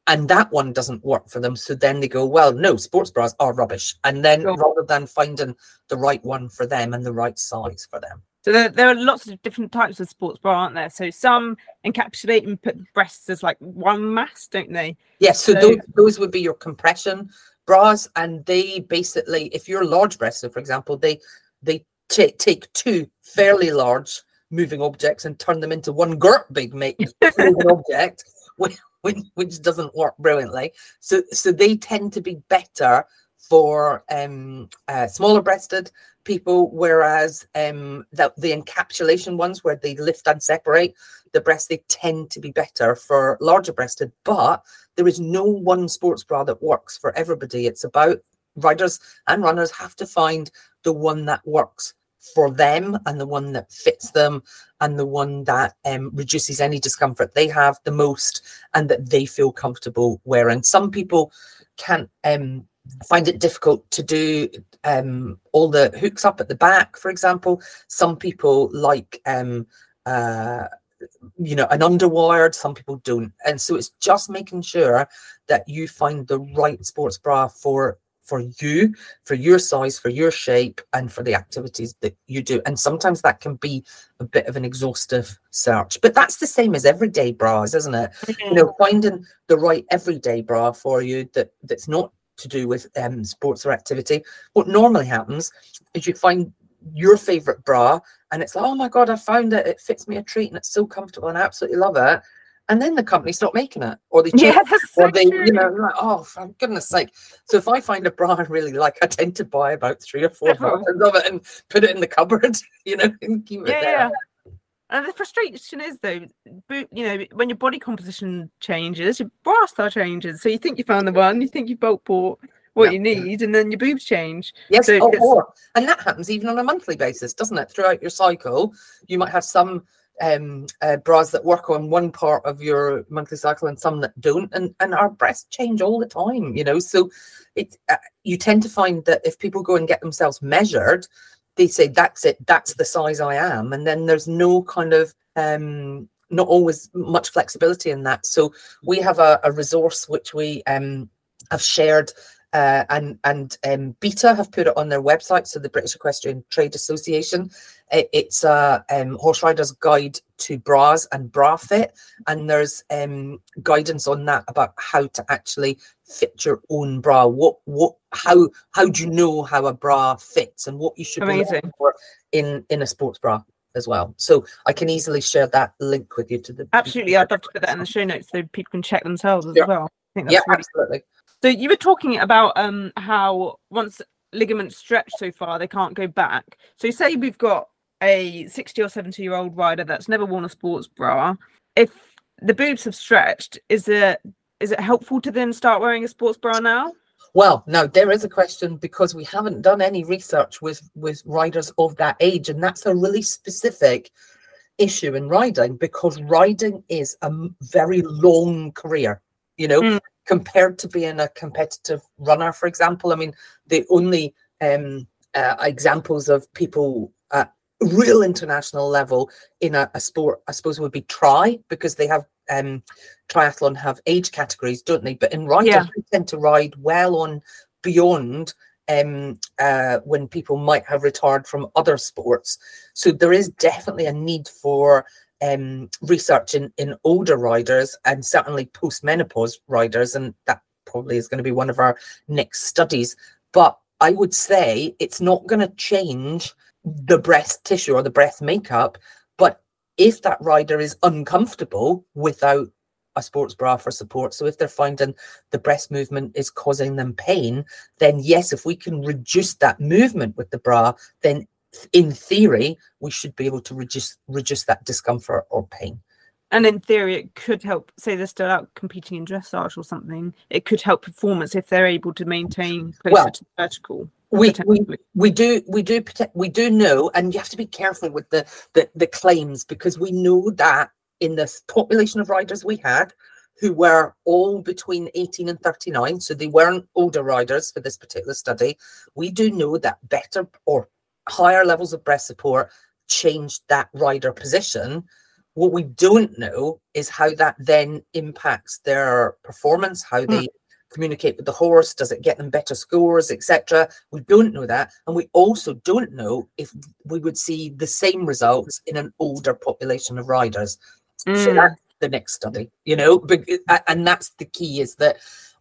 Speaker 3: and that one doesn't work for them. So then they go, well, no, sports bras are rubbish. And then
Speaker 2: Sure.
Speaker 3: rather than finding the right one for them and the right size for them.
Speaker 2: So there, there are lots of different types of sports bra, aren't there? So some encapsulate and put breasts as like one mass, don't they?
Speaker 3: Yes, so,
Speaker 2: So-
Speaker 3: those, those would be your compression bras, and they basically, if you're large breasted, for example, they they ta- take two fairly large moving objects and turn them into one girt big make object, which, which which doesn't work brilliantly. So so they tend to be better for um uh, smaller breasted people, whereas um the, the encapsulation ones where they lift and separate the breast, they tend to be better for larger breasted, but there is no one sports bra that works for everybody. It's about riders and runners have to find the one that works for them and the one that fits them and the one that um, reduces any discomfort they have the most and that they feel comfortable wearing. Some people can't um, find it difficult to do um, all the hooks up at the back, for example. Some people like um, uh, you know, an underwired, some people don't. And so it's just making sure that you find the right sports bra for for you, for your size, for your shape, and for the activities that you do. And sometimes that can be a bit of an exhaustive search. But that's the same as everyday bras, isn't it? You know, finding the right everyday bra for you that that's not to do with um, sports or activity. What normally happens is you find your favorite bra and it's like, oh my God, I found it. It fits me a treat and it's so comfortable and I absolutely love it. And then the company stop making it or they change
Speaker 2: Yeah, that's so
Speaker 3: or they,
Speaker 2: true.
Speaker 3: you know, like, oh, for goodness sake. So if I find a bra I really like, I tend to buy about three or four
Speaker 2: Oh.
Speaker 3: bottles of it and put it in the cupboard, you know, and keep it
Speaker 2: yeah,
Speaker 3: there.
Speaker 2: yeah. And the frustration is though, you know, when your body composition changes, your bra style changes. So you think you found the one, you think you bulk bought what
Speaker 3: Yeah.
Speaker 2: you need, and then your boobs change.
Speaker 3: Yes,
Speaker 2: So
Speaker 3: oh,
Speaker 2: it's-
Speaker 3: or, and that happens even on a monthly basis, doesn't it? Throughout your cycle, you might have some um, uh, bras that work on one part of your monthly cycle and some that don't, and and our breasts change all the time, you know. So it uh, you tend to find that if people go and get themselves measured, they say that's it, that's the size I am, and then there's no kind of um not always much flexibility in that. So we have a, a resource which we um have shared uh, and and um, BETA have put it on their website, so the British Equestrian Trade Association. It- it's a um, horse rider's guide to bras and bra fit, and there's um, guidance on that about how to actually fit your own bra. What what how how do you know how a bra fits and what you should be looking for in in a sports bra as well. So I can easily share that link with you to the
Speaker 2: Absolutely, I'd love to put that in the show notes so people can check themselves as
Speaker 3: Yeah.
Speaker 2: well. I think that's
Speaker 3: Yeah,
Speaker 2: really
Speaker 3: absolutely.
Speaker 2: So you were talking about um how once ligaments stretch so far they can't go back. So say we've got a 60 or 70 year old rider that's never worn a sports bra. If the boobs have stretched, is it is it helpful to then start wearing a sports bra now?
Speaker 3: Well, now there is a question because we haven't done any research with with riders of that age, and that's a really specific issue in riding because riding is a very long career. You know,
Speaker 2: Mm.
Speaker 3: Compared to being a competitive runner, for example. I mean, the only um, uh, examples of people at real international level in a, a sport, I suppose, would be try because they have um, triathlon have age categories, don't they? But in riding,
Speaker 2: Yeah.
Speaker 3: they tend to ride well on beyond um, uh, when people might have retired from other sports. So there is definitely a need for um, research in, in older riders and certainly post-menopause riders, and that probably is going to be one of our next studies. But I would say it's not going to change the breast tissue or the breast makeup. But if that rider is uncomfortable without a sports bra for support, so if they're finding the breast movement is causing them pain, then yes, if we can reduce that movement with the bra, then in theory we should be able to reduce reduce that discomfort or pain.
Speaker 2: And in theory, it could help. Say they're still out competing in dressage or something. It could help performance if they're able to maintain closer
Speaker 3: Well,
Speaker 2: to the vertical.
Speaker 3: We, we we do we do protect we do know and you have to be careful with the, the the claims because we know that in this population of riders we had who were all between 18 and 39 so they weren't older riders for this particular study we do know that better or higher levels of breast support changed that rider position what we don't know is how that then impacts their performance how they communicate with the horse does it get them better scores etc we don't know that and we also don't know if we would see the same results in an older population of riders. So
Speaker 2: Mm.
Speaker 3: that's the next study you know and that's the key is that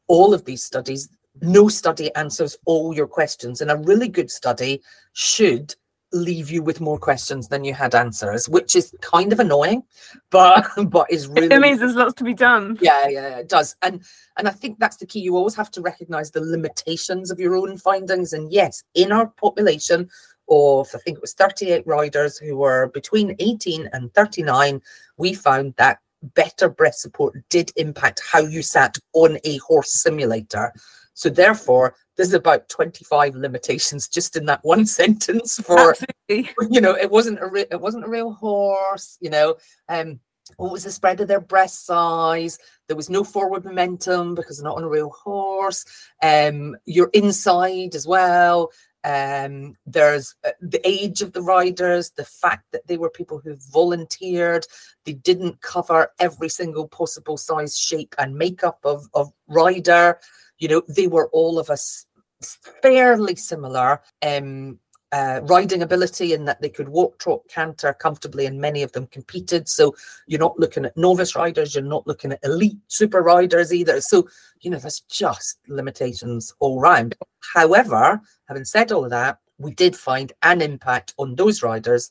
Speaker 3: all of these studies no study answers all your questions and a really good study should leave you with more questions than you had answers which is kind of annoying but but is really
Speaker 2: It means there's lots to be done.
Speaker 3: yeah yeah it does. And and i think that's the key. You always have to recognize the limitations of your own findings. And yes in our population of i think it was 38 riders who were between 18 and 39 we found that better breast support did impact how you sat on a horse simulator so therefore there's about 25 limitations just in that one sentence for
Speaker 2: Absolutely.
Speaker 3: you know it wasn't a re- it wasn't a real horse you know um what was the spread of their breast size? There was no forward momentum because they're not on a real horse. Um you're inside as well. Um there's uh, the age of the riders the fact that they were people who volunteered. They didn't cover every single possible size shape and makeup of of rider you know they were all of us fairly similar um uh, riding ability in that they could walk, trot, canter comfortably, and many of them competed. So you're not looking at novice riders, you're not looking at elite super riders either. So, you know, there's just limitations all round. However, having said all of that, we did find an impact on those riders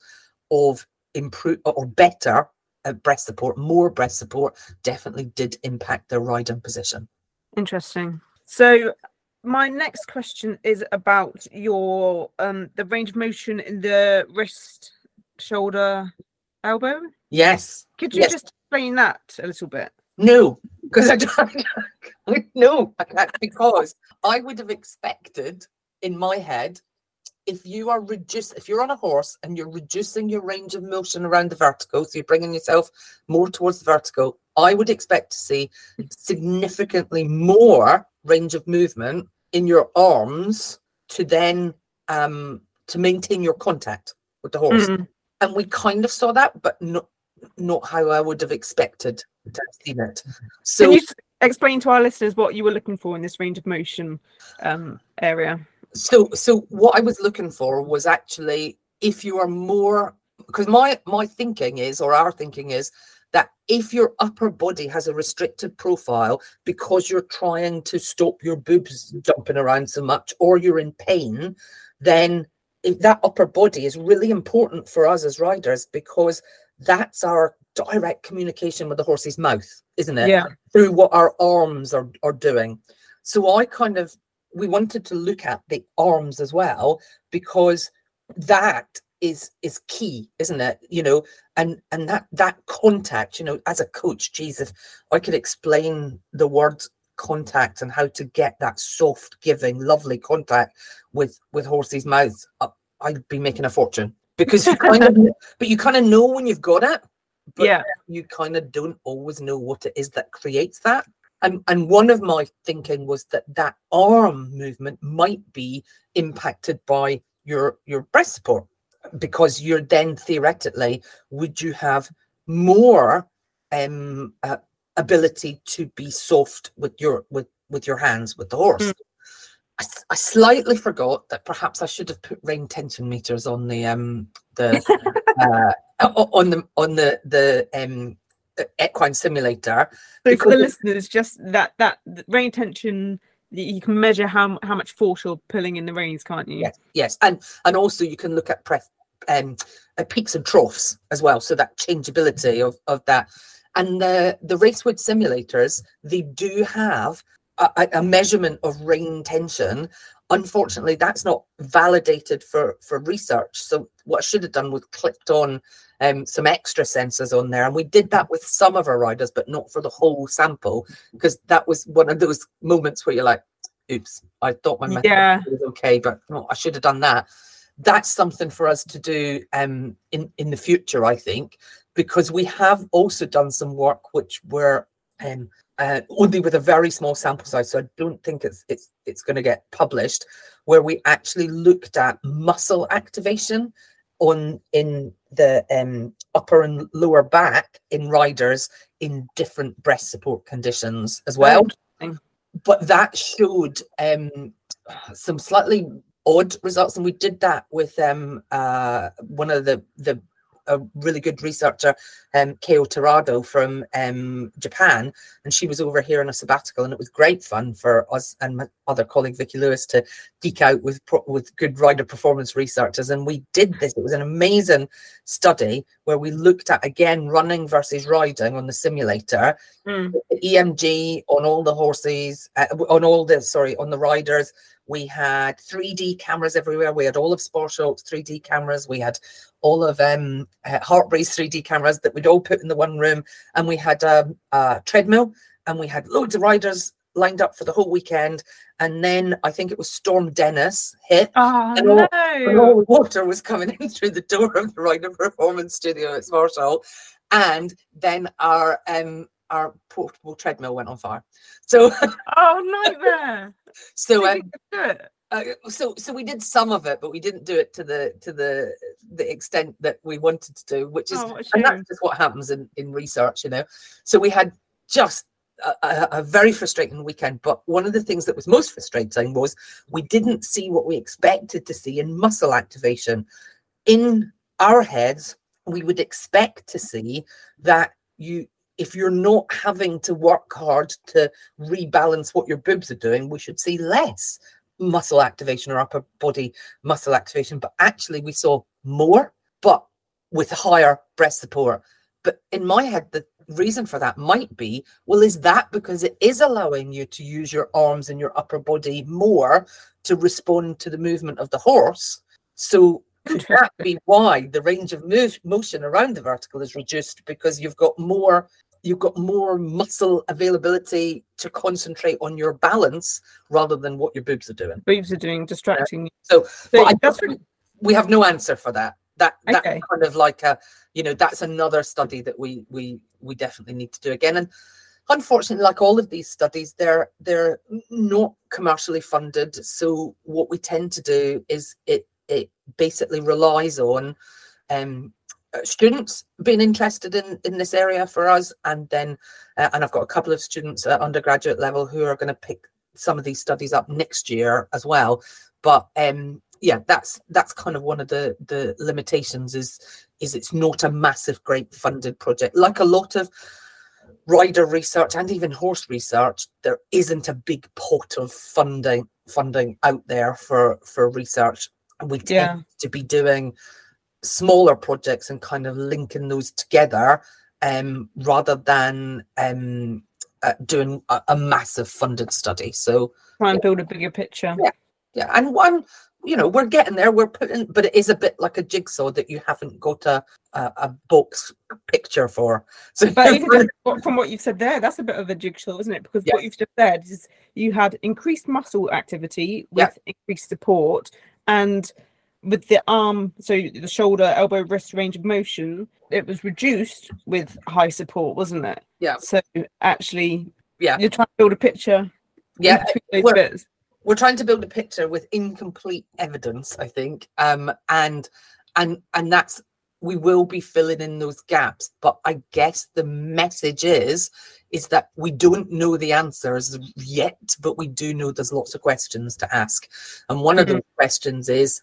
Speaker 3: of improve or better uh, breast support, more breast support definitely did impact their riding position.
Speaker 2: Interesting. So my next question is about your um the range of motion in the wrist, shoulder, elbow.
Speaker 3: Yes.
Speaker 2: Could you
Speaker 3: Yes.
Speaker 2: just explain that a little bit?
Speaker 3: No, because I don't. no, I can't, because I would have expected in my head if you are reduce if you're on a horse and you're reducing your range of motion around the vertical, so you're bringing yourself more towards the vertical, I would expect to see significantly more range of movement in your arms to then um to maintain your contact with the horse.
Speaker 2: Mm.
Speaker 3: And we kind of saw that, but not not how I would have expected to have seen it. So
Speaker 2: Can you explain to our listeners what you were looking for in this range of motion um area?
Speaker 3: so so what i was looking for was actually if you are more because my my thinking is or our thinking is that if your upper body has a restricted profile because you're trying to stop your boobs jumping around so much or you're in pain then if that upper body is really important for us as riders because that's our direct communication with the horse's mouth isn't it
Speaker 2: Yeah.
Speaker 3: through what our arms are, are doing. So I kind of we wanted to look at the arms as well because that is is key, isn't it? You know, and and that that contact, you know, as a coach, geez, if I could explain the word contact and how to get that soft, giving, lovely contact with with horses' mouths, uh, I'd be making a fortune because you kind of, but you kind of know when you've got it. But
Speaker 2: yeah.
Speaker 3: you kind of don't always know what it is that creates that. And, and one of my thinking was that that arm movement might be impacted by your your breast support because you're then theoretically would you have more um uh, ability to be soft with your with with your hands with the horse
Speaker 2: Mm.
Speaker 3: I, I slightly forgot that perhaps i should have put rein tension meters on the um the uh, on the on the the um equine simulator
Speaker 2: So for the listeners, just that that rein tension, you can measure how how much force you're pulling in the reins, can't you?
Speaker 3: yes yes. And and also you can look at pref um uh, peaks and troughs as well. So that changeability of of that. And the the racewood simulators they do have a, a- a measurement of rein tension unfortunately that's not validated for for research so what i should have done was clicked on um, some extra sensors on there and we did that with some of our riders but not for the whole sample because that was one of those moments where you're like oops i thought my method
Speaker 2: Yeah.
Speaker 3: was okay but no i should have done that that's something for us to do um, in in the future i think because we have also done some work which were um, uh, only with a very small sample size so i don't think it's it's it's going to get published where we actually looked at muscle activation on in the um, upper and lower back in riders in different breast support conditions as well. But that showed um, some slightly odd results and we did that with um, uh, one of the the a really good researcher, um, Keo Torado from um, Japan, and she was over here on a sabbatical, and it was great fun for us and my other colleague Vicky Lewis to geek out with with good rider performance researchers, and we did this. It was an amazing study where we looked at again running versus riding on the simulator,
Speaker 2: Mm.
Speaker 3: the EMG on all the horses, uh, on all the sorry, on the riders. We had 3D cameras everywhere. We had all of Sparsholt's 3D cameras. We had all of um, uh, Hartpury's 3D cameras that we'd all put in the one room, and we had um, a treadmill, and we had loads of riders lined up for the whole weekend. And then I think it was Storm Dennis hit,
Speaker 2: Oh
Speaker 3: And all-
Speaker 2: no!
Speaker 3: and all the water was coming in through the door of the Rider Performance Studio at Sparsholt, and then our um our portable treadmill went on fire. So
Speaker 2: Oh nightmare!
Speaker 3: so
Speaker 2: So
Speaker 3: um,
Speaker 2: you could do it.
Speaker 3: uh, so so we did some of it, but we didn't do it to the to the the extent that we wanted to do, which is
Speaker 2: Oh,
Speaker 3: and that's just what happens in in research, you know. So we had just a, a, very frustrating weekend. But one of the things that was most frustrating was we didn't see what we expected to see in muscle activation. In our heads, we would expect to see that you if you're not having to work hard to rebalance what your boobs are doing, we should see less muscle activation or upper body muscle activation. But actually, we saw more, but with higher breast support. But in my head, the reason for that might be well, is that because it is allowing you to use your arms and your upper body more to respond to the movement of the horse? So could that be why the range of move, motion around the vertical is reduced because you've got more you've got more muscle availability to concentrate on your balance rather than what your boobs are doing.
Speaker 2: Boobs are doing distracting.
Speaker 3: Yeah. So, so I, we have no answer for that. That that okay. kind of like a you know that's another study that we we we definitely need to do again and unfortunately like all of these studies they're they're not commercially funded so what we tend to do is it it basically relies on um, students being interested in in this area for us? And then uh, and i've got a couple of students at undergraduate level who are going to pick some of these studies up next year as well. But um yeah that's that's kind of one of the the limitations is is it's not a massive great funded project. Like a lot of rider research and even horse research there isn't a big pot of funding funding out there for for research. We tend yeah. to be doing smaller projects and kind of linking those together um, rather than um, uh, doing a, a, massive funded study. So
Speaker 2: try and yeah. build a bigger picture.
Speaker 3: Yeah, yeah, and one, you know, we're getting there. We're putting, but it is a bit like a jigsaw that you haven't got a a, a box picture for. So,
Speaker 2: from what you've said there, that's a bit of a jigsaw, isn't it? Because yeah. what you've just said is you had increased muscle activity with yeah. increased support and with the arm, so the shoulder, elbow, wrist range of motion, it was reduced with high support, wasn't it?
Speaker 3: Yeah.
Speaker 2: So actually,
Speaker 3: yeah,
Speaker 2: you're trying to build a picture.
Speaker 3: Yeah, we're, we're trying to build a picture with incomplete evidence, I think, um, and and and that's we will be filling in those gaps. But I guess the message is is that we don't know the answers yet, but we do know there's lots of questions to ask. And one mm-hmm. of those questions is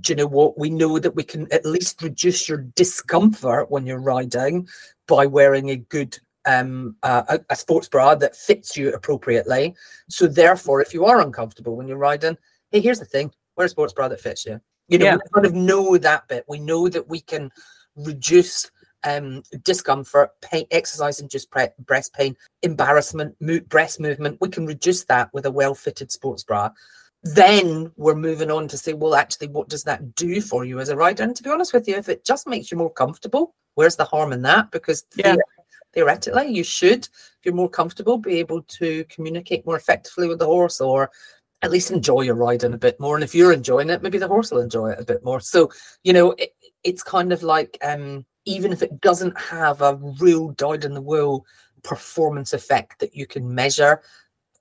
Speaker 3: do you know what? We know that we can at least reduce your discomfort when you're riding by wearing a good um uh, a, a, sports bra that fits you appropriately. So therefore, if you are uncomfortable when you're riding, hey, here's the thing: wear a sports bra that fits you. You know, yeah. we kind of know that bit. We know that we can reduce um discomfort, pain, exercise induced pre- breast pain, embarrassment, mo- breast movement. We can reduce that with a well-fitted sports bra then we're moving on to say, well, actually, what does that do for you as a rider? And to be honest with you, if it just makes you more comfortable, where's the harm in that? Because yeah. theoretically, you should, if you're more comfortable, be able to communicate more effectively with the horse or at least enjoy your riding a bit more. And if you're enjoying it, maybe the horse will enjoy it a bit more. So, you know, it, it's kind of like um, even if it doesn't have a real dyed in the wool performance effect that you can measure,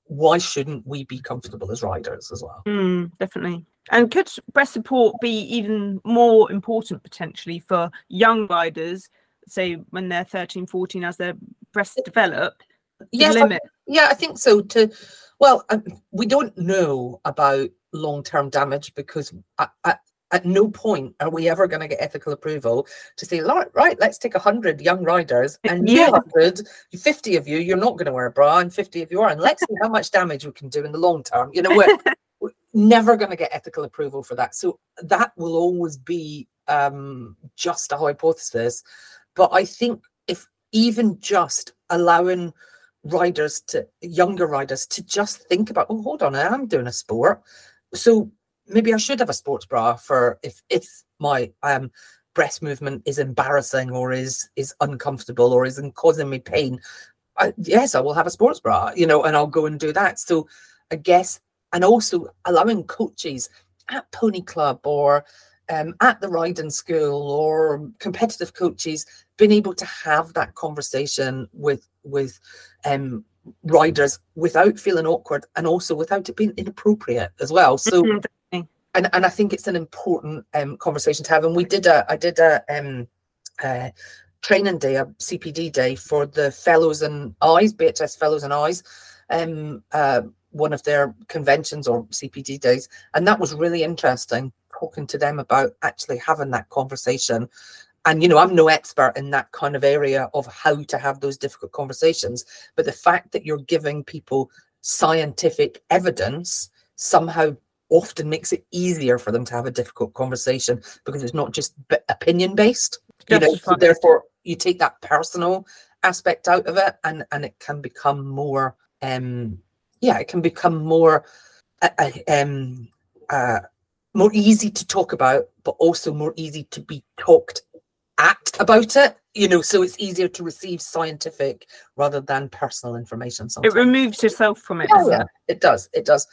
Speaker 3: why shouldn't we be comfortable as riders as well?
Speaker 2: Mm, definitely. And could breast support be even more important potentially for young riders, say when they're 13, 14, as their breasts develop?
Speaker 3: Yes, limit? I, yeah, I think so. To well, um, we don't know about long-term damage because I, I, at no point are we ever going to get ethical approval to say, right, let's take 100 young riders and yeah. 200, 50 of you, you're not going to wear a bra, and 50 of you are. And let's see how much damage we can do in the long term. You know, we're, we're never going to get ethical approval for that. So that will always be um, just a hypothesis. But I think if even just allowing riders to younger riders to just think about, oh, hold on, I'm doing a sport. So maybe I should have a sports bra for if if my um breast movement is embarrassing or is is uncomfortable or isn't causing me pain. I, yes, I will have a sports bra, you know, and I'll go and do that. So I guess, and also allowing coaches at Pony Club or um, at the riding school or competitive coaches being able to have that conversation with with um, riders without feeling awkward and also without it being inappropriate as well. So mm-hmm and and I think it's an important um, conversation to have. And we did a I did a um, uh, training day, a CPD day for the fellows and eyes, BHS fellows and eyes, um, uh, one of their conventions or CPD days, and that was really interesting. Talking to them about actually having that conversation and you know i'm no expert in that kind of area of how to have those difficult conversations but the fact that you're giving people scientific evidence somehow often makes it easier for them to have a difficult conversation because it's not just opinion based you know so therefore you take that personal aspect out of it and and it can become more um yeah it can become more uh, uh um uh more easy to talk about but also more easy to be talked at about it you know so it's easier to receive scientific rather than personal information sometimes.
Speaker 2: it removes yourself from it
Speaker 3: yeah, it? it does. It does.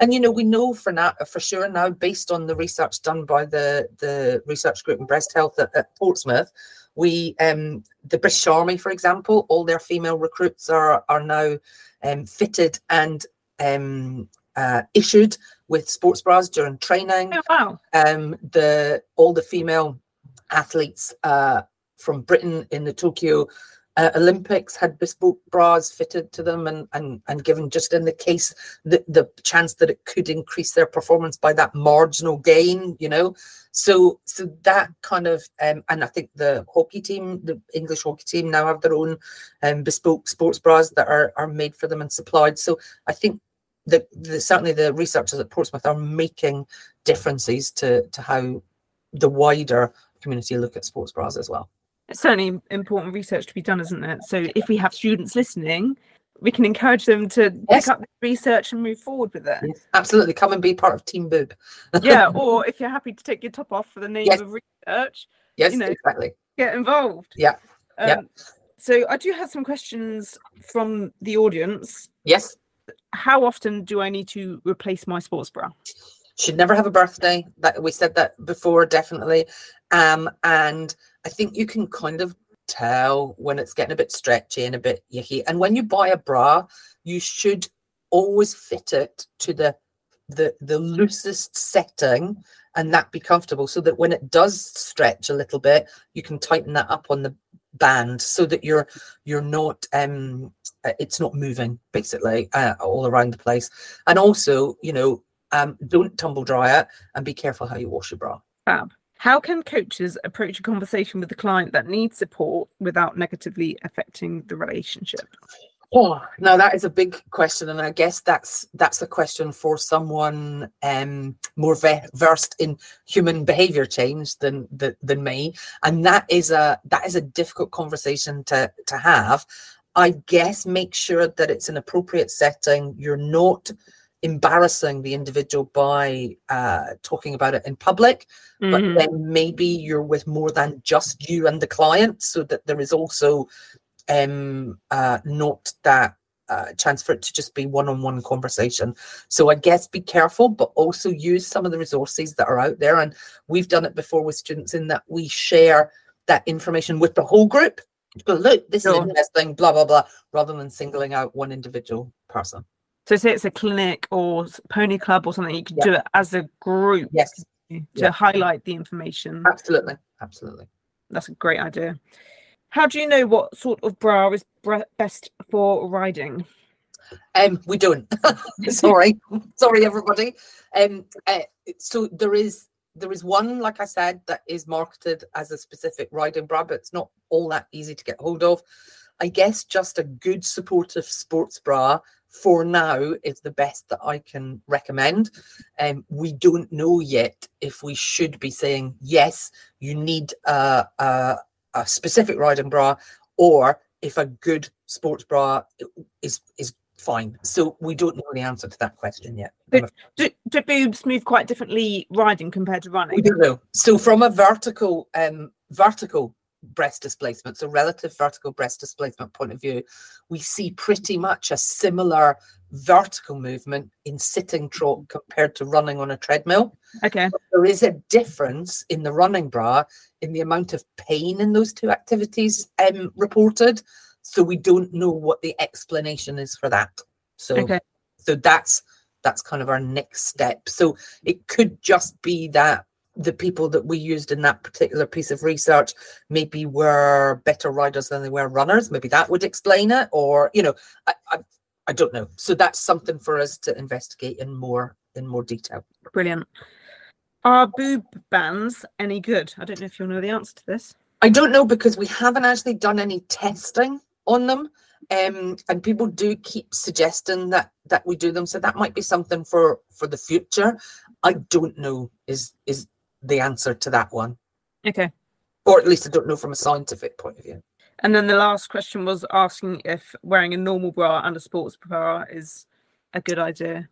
Speaker 3: And you know we know for now for sure now based on the research done by the the research group in breast health at, at portsmouth we um the british army for example all their female recruits are are now um, fitted and um uh, issued with sports bras during training.
Speaker 2: Oh, wow.
Speaker 3: Um the all the female athletes uh, from Britain in the Tokyo uh, Olympics had bespoke bras fitted to them and, and, and given just in the case the, the chance that it could increase their performance by that marginal gain, you know. So so that kind of um, and I think the hockey team, the English hockey team now have their own um, bespoke sports bras that are, are made for them and supplied. So I think the, the certainly the researchers at Portsmouth are making differences to to how the wider community look at sports bras as well.
Speaker 2: It's certainly important research to be done, isn't it? So if we have students listening, we can encourage them to yes. pick up the research and move forward with it.
Speaker 3: Yes, absolutely. Come and be part of Team Boob.
Speaker 2: yeah, or if you're happy to take your top off for the name yes. of research,
Speaker 3: yes, you know, exactly.
Speaker 2: Get involved.
Speaker 3: Yeah. Um, yeah.
Speaker 2: So I do have some questions from the audience.
Speaker 3: Yes.
Speaker 2: How often do I need to replace my sports bra?
Speaker 3: Should never have a birthday. That we said that before, definitely. Um, and I think you can kind of tell when it's getting a bit stretchy and a bit yucky. And when you buy a bra, you should always fit it to the the the loosest setting and that be comfortable so that when it does stretch a little bit you can tighten that up on the band so that you're you're not um uh, it's not moving basically uh, all around the place. And also you know um don't tumble dry it and be careful how you wash your bra.
Speaker 2: Fab how can coaches approach a conversation with a client that needs support without negatively affecting the relationship?
Speaker 3: Oh, now that is a big question, and I guess that's that's a question for someone um, more ve- versed in human behavior change than, than than me, and that is a that is a difficult conversation to to have. I guess make sure that it's an appropriate setting. You're not embarrassing the individual by uh, talking about it in public, mm-hmm. but then maybe you're with more than just you and the client, so that there is also um, uh, not that uh, chance for it to just be one-on-one conversation. So I guess be careful, but also use some of the resources that are out there. And we've done it before with students in that we share that information with the whole group. But look, this sure. is interesting, blah blah blah, rather than singling out one individual person.
Speaker 2: So say it's a clinic or pony club or something, you can do it as a group.
Speaker 3: Yes.
Speaker 2: To highlight the information.
Speaker 3: Absolutely. Absolutely.
Speaker 2: That's a great idea. How do you know what sort of bra is best for riding?
Speaker 3: Um, we don't. Sorry, sorry, everybody. Um, uh, so there is there is one, like I said, that is marketed as a specific riding bra, but it's not all that easy to get hold of. I guess just a good supportive sports bra for now is the best that I can recommend. Um, we don't know yet if we should be saying yes, you need a, a, a specific riding bra, or if a good sports bra is is fine. So we don't know the answer to that question yet.
Speaker 2: do, do boobs move quite differently riding compared to running?
Speaker 3: We don't know. So from a vertical um vertical breast displacement, so relative vertical breast displacement point of view, we see pretty much a similar vertical movement in sitting trot compared to running on a treadmill.
Speaker 2: Okay.
Speaker 3: But there is a difference in the running bra in the amount of pain in those two activities um, reported. So we don't know what the explanation is for that. So okay. so that's that's kind of our next step. So it could just be that the people that we used in that particular piece of research maybe were better riders than they were runners. Maybe that would explain it, or you know, I, I, I don't know. So that's something for us to investigate in more in more detail.
Speaker 2: Brilliant. Are boob bands any good? I don't know if you'll know the answer to this.
Speaker 3: I don't know because we haven't actually done any testing on them. Um, and people do keep suggesting that that we do them. So that might be something for for the future. I don't know is is the answer to that one.
Speaker 2: Okay.
Speaker 3: Or at least I don't know from a scientific point of view.
Speaker 2: And then the last question was asking if wearing a normal bra and a sports bra is a good idea.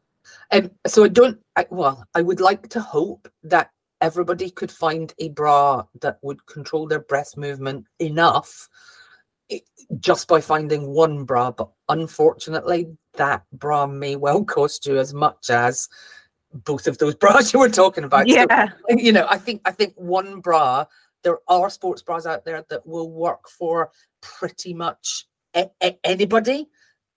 Speaker 3: Um, so I don't. I, well, I would like to hope that everybody could find a bra that would control their breast movement enough it, just by finding one bra. But unfortunately, that bra may well cost you as much as both of those bras you were talking about.
Speaker 2: Yeah.
Speaker 3: So, you know, I think I think one bra. There are sports bras out there that will work for pretty much a- a- anybody,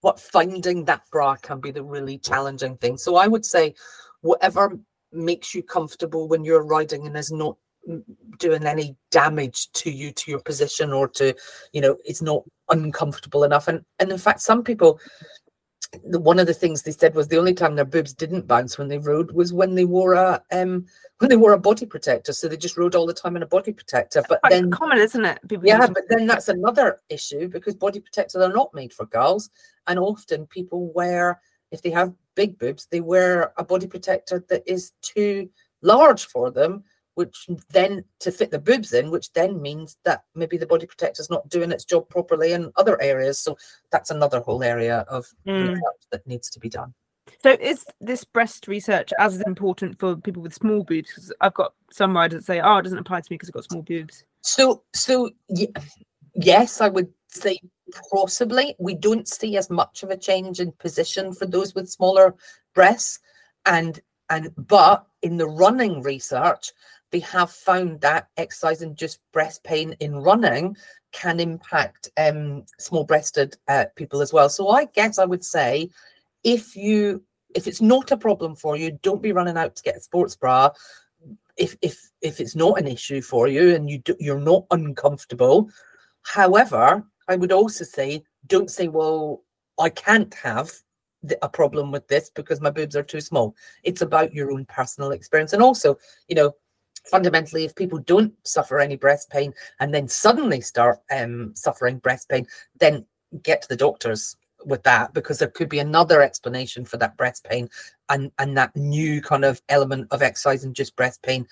Speaker 3: but finding that bra can be the really challenging thing. So I would say, whatever makes you comfortable when you're riding and is not doing any damage to you to your position or to you know it's not uncomfortable enough and and in fact some people one of the things they said was the only time their boobs didn't bounce when they rode was when they wore a um when they wore a body protector. So they just rode all the time in a body protector. But
Speaker 2: Quite
Speaker 3: then
Speaker 2: common, isn't it? People
Speaker 3: yeah but then that's another issue because body protectors are not made for girls. And often people wear if they have big boobs they wear a body protector that is too large for them which then to fit the boobs in which then means that maybe the body protector is not doing its job properly in other areas so that's another whole area of
Speaker 2: Mm.
Speaker 3: research that needs to be done
Speaker 2: So is this breast research as important for people with small boobs? 'Cause I've got some riders that say, "Oh, it doesn't apply to me because I've got small boobs."
Speaker 3: So, so y- yes, I would say possibly. We don't see as much of a change in position for those with smaller breasts, and and but in the running research, they have found that exercise and just breast pain in running can impact um, small-breasted uh, people as well. So I guess I would say, if you if it's not a problem for you, don't be running out to get a sports bra. If if if it's not an issue for you and you do, you're not uncomfortable. However i would also say don't say well i can't have a problem with this because my boobs are too small. It's about your own personal experience. And also you know fundamentally if people don't suffer any breast pain and then suddenly start um, suffering breast pain then get to the doctors with that because there could be another explanation for that breast pain and and that new kind of element of exercise and just breast pain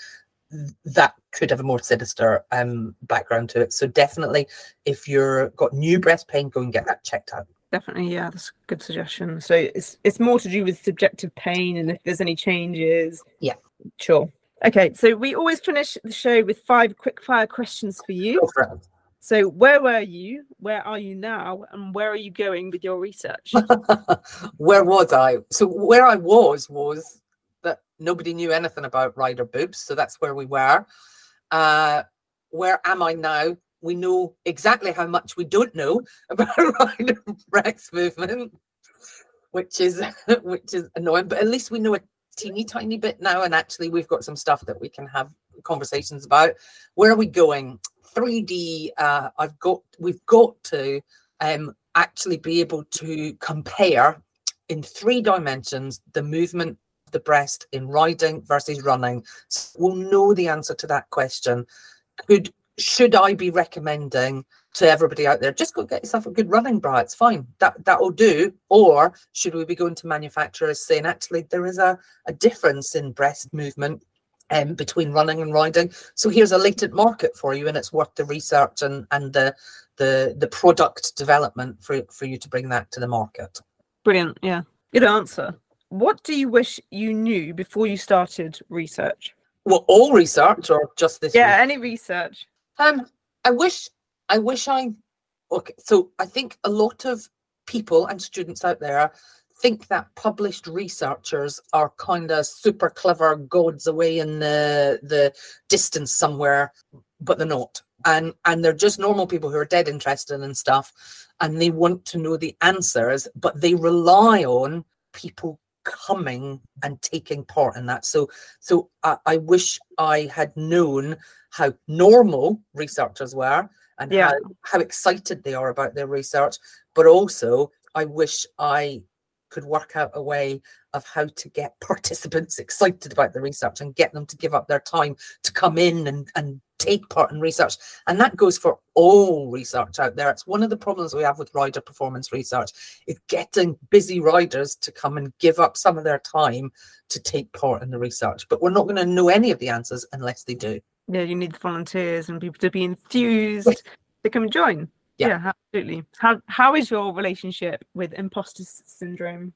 Speaker 3: that could have a more sinister um background to it so definitely if you're got new breast pain go and get that checked out
Speaker 2: Definitely, yeah, that's a good suggestion. So it's it's more to do with subjective pain and if there's any changes.
Speaker 3: Yeah.
Speaker 2: Sure. Okay, so we always finish the show with five quick fire questions for you. So where were you? Where are you now? And where are you going with your research?
Speaker 3: where was I? So where I was was that nobody knew anything about rider boobs, so that's where we were. Uh, where am I now? We know exactly how much we don't know about rider breast movement, which is which is annoying. But at least we know a teeny tiny bit now, and actually we've got some stuff that we can have conversations about. Where are we going? 3D. Uh, I've got. We've got to um, actually be able to compare in three dimensions the movement of the breast in riding versus running. So we'll know the answer to that question. Could should I be recommending to everybody out there just go get yourself a good running bra? It's fine. That that'll do. Or should we be going to manufacturers saying actually there is a, a difference in breast movement um, between running and riding? So here's a latent market for you, and it's worth the research and and the the the product development for for you to bring that to the market.
Speaker 2: Brilliant. Yeah. Good answer. What do you wish you knew before you started research?
Speaker 3: Well, all research or just this?
Speaker 2: Yeah, any research.
Speaker 3: Um, I wish, I wish I. Okay, so I think a lot of people and students out there think that published researchers are kind of super clever gods away in the the distance somewhere, but they're not. And and they're just normal people who are dead interested in stuff, and they want to know the answers, but they rely on people coming and taking part in that. So, so I, I wish I had known how normal researchers were and
Speaker 2: Yeah.
Speaker 3: how, how excited they are about their research, but also I wish I could work out a way of how to get participants excited about the research and get them to give up their time to come in and, and take part in research. And that goes for all research out there. It's one of the problems we have with rider performance research is getting busy riders to come and give up some of their time to take part in the research. But we're not going to know any of the answers unless they do.
Speaker 2: Yeah, you need the volunteers and people to be enthused to come join.
Speaker 3: Yeah.
Speaker 2: absolutely. How how is your relationship with imposter syndrome?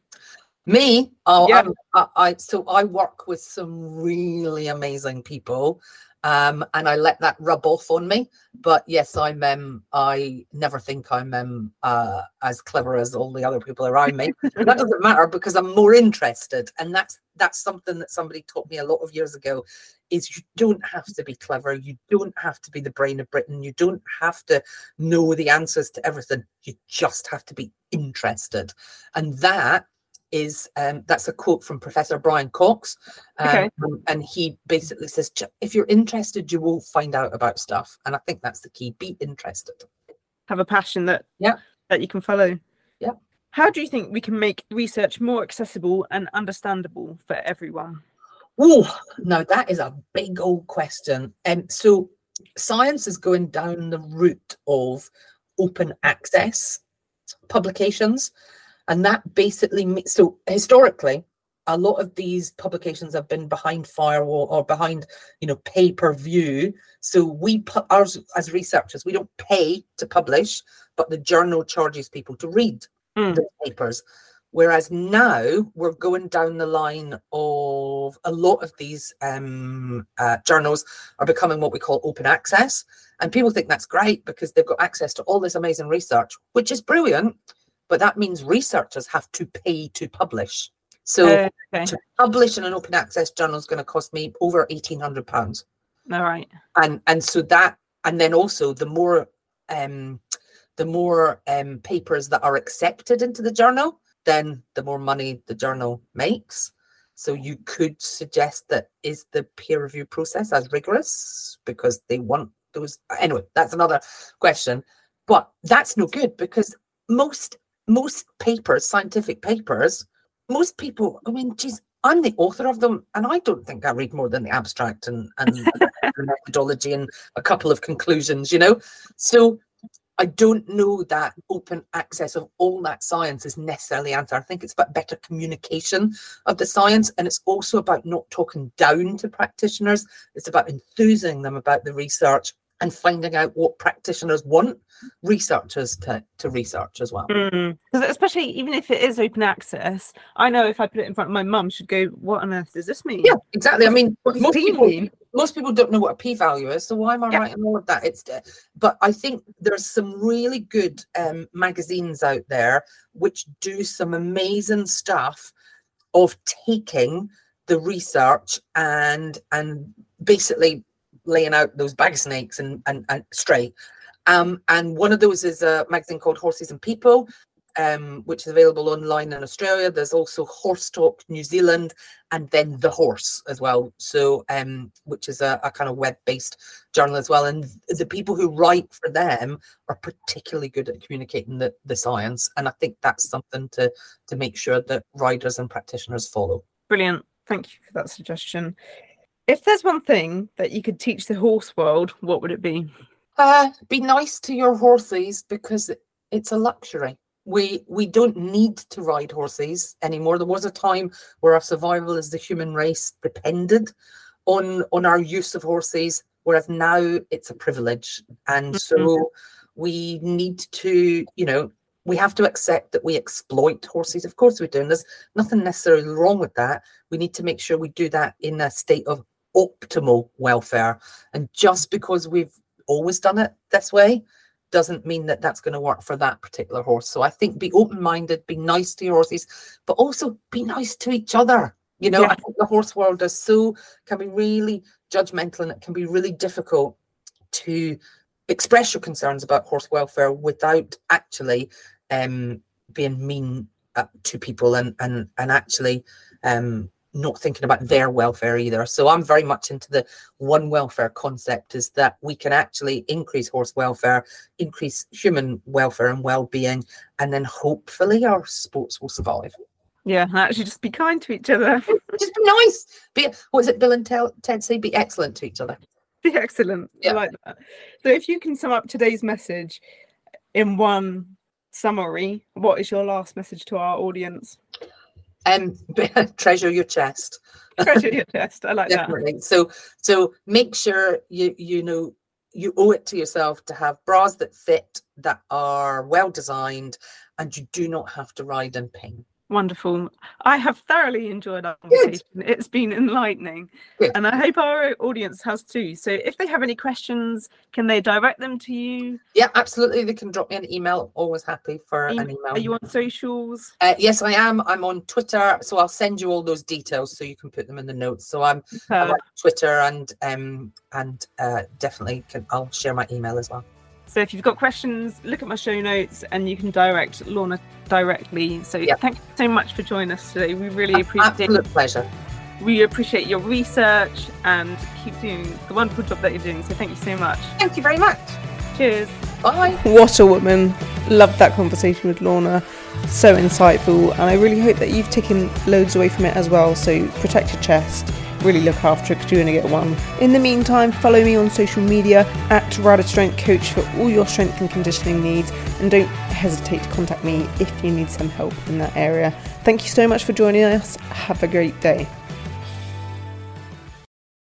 Speaker 3: Me, oh,
Speaker 2: Yeah.
Speaker 3: I'm, I, I so I work with some really amazing people, um, and I let that rub off on me. But yes, I'm. Um, I never think I'm um, uh, as clever as all the other people around me. That doesn't matter because I'm more interested, and that's that's something that somebody taught me a lot of years ago. Is you don't have to be clever. You don't have to be the brain of Britain. You don't have to know the answers to everything. You just have to be interested, and that is um, that's a quote from Professor Brian Cox, um,
Speaker 2: Okay.
Speaker 3: and- and he basically says, "If you're interested, you will find out about stuff." And I think that's the key: be interested.
Speaker 2: Have a passion that
Speaker 3: Yeah.
Speaker 2: that you can follow.
Speaker 3: Yeah.
Speaker 2: How do you think we can make research more accessible and understandable for everyone?
Speaker 3: Oh, no, that is a big old question. And so, science is going down the route of open access publications, and that basically me- so historically, a lot of these publications have been behind firewall or behind, you know, pay per view. So we put ours as researchers, we don't pay to publish, but the journal charges people to read
Speaker 2: Mm.
Speaker 3: the papers. Whereas now we're going down the line of a lot of these um, uh, journals are becoming what we call open access. And people think that's great because they've got access to all this amazing research, which is brilliant. But that means researchers have to pay to publish. So
Speaker 2: Uh, okay.
Speaker 3: to publish in an open access journal is going to cost me over £1,800
Speaker 2: All right.
Speaker 3: and and so that and then also the more um the more um papers that are accepted into the journal then the more money the journal makes. So you could suggest that is the peer review process as rigorous? Because they want those anyway that's another question. But that's no good because most most papers scientific papers most people i mean geez i'm the author of them and i don't think i read more than the abstract and and the methodology and a couple of conclusions, you know? So I don't know that open access of all that science is necessarily answer. I think it's about better communication of the science. And it's also about not talking down to practitioners. It's about enthusing them about the research and finding out what practitioners want researchers to, to research as well.
Speaker 2: Because especially even if it is open access, I know if I put it in front of my mum, she'd go, "What on earth does this mean?"
Speaker 3: Yeah, exactly. I mean, most people,
Speaker 2: mean?
Speaker 3: most people don't know what a p-value is so why am i
Speaker 2: Yeah.
Speaker 3: writing all of that it's uh, but i think there's some really good um, magazines out there which do some amazing stuff of taking the research and and basically laying out those bag of snakes and and, and straight um and one of those is a magazine called horses and people um, which is available online in Australia. There's also Horse Talk New Zealand, and then The Horse as well. So, um, which is a, a kind of web-based journal as well. And the people who write for them are particularly good at communicating the, the science. And I think that's something to to make sure that riders and practitioners follow.
Speaker 2: Brilliant. Thank you for that suggestion. If there's one thing that you could teach the horse world, what would it be?
Speaker 3: Uh, be nice to your horses because it's a luxury. We we don't need to ride horses anymore. There was a time where our survival as the human race depended on on our use of horses, whereas now it's a privilege. And so we need to, you know, we have to accept that we exploit horses. Of course we do, and there's nothing necessarily wrong with that. We need to make sure we do that in a state of optimal welfare. And just because we've always done it this way doesn't mean that that's going to work for that particular horse. So I think be open minded, be nice to your horses, but also be nice to each other. You know,
Speaker 2: Yeah.
Speaker 3: I think the horse world is so can be really judgmental and it can be really difficult to express your concerns about horse welfare without actually um, being mean uh, to people and and and actually um, not thinking about their welfare either. So I'm very much into the one welfare concept is that we can actually increase horse welfare, increase human welfare and well-being, and then hopefully our sports will survive.
Speaker 2: Yeah, and actually just be kind to each other.
Speaker 3: Just be nice. Be what is it Bill and Tel- Ted say? Be excellent to each other.
Speaker 2: Be excellent.
Speaker 3: Yeah.
Speaker 2: I like that. So if you can sum up today's message in one summary, what is your last message to our audience?
Speaker 3: Um, treasure your chest.
Speaker 2: Treasure your chest. I like that.
Speaker 3: definitely so so make sure you you know you owe it to yourself to have bras that fit that are well designed and you do not have to ride in pain
Speaker 2: Wonderful. I have thoroughly enjoyed our conversation. It's been enlightening.
Speaker 3: Good.
Speaker 2: And I hope our audience has too. So if they have any questions, can they direct them to you?
Speaker 3: yeah absolutely they can drop me an email always happy for an email
Speaker 2: Are you on socials?
Speaker 3: uh, yes i am i'm on twitter so i'll send you all those details so you can put them in the notes so i'm, I'm on twitter and um and uh definitely can i'll share my email as well
Speaker 2: so if you've got questions, look at my show notes and you can direct Lorna directly. So
Speaker 3: Yeah.
Speaker 2: thank you so much for joining us today. We really appreciate
Speaker 3: absolute pleasure
Speaker 2: we appreciate your research and keep doing the wonderful job that you're doing. So thank you so much.
Speaker 3: thank you very much
Speaker 2: Cheers.
Speaker 3: bye
Speaker 1: What a woman. Loved that conversation with Lorna. So insightful. And I really hope that you've taken loads away from it as well. So protect your chest. Really look after it because you're going to get one. In the meantime, follow me on social media at Rider Strength Coach for all your strength and conditioning needs. And don't hesitate to contact me if you need some help in that area. Thank you so much for joining us. Have a great day.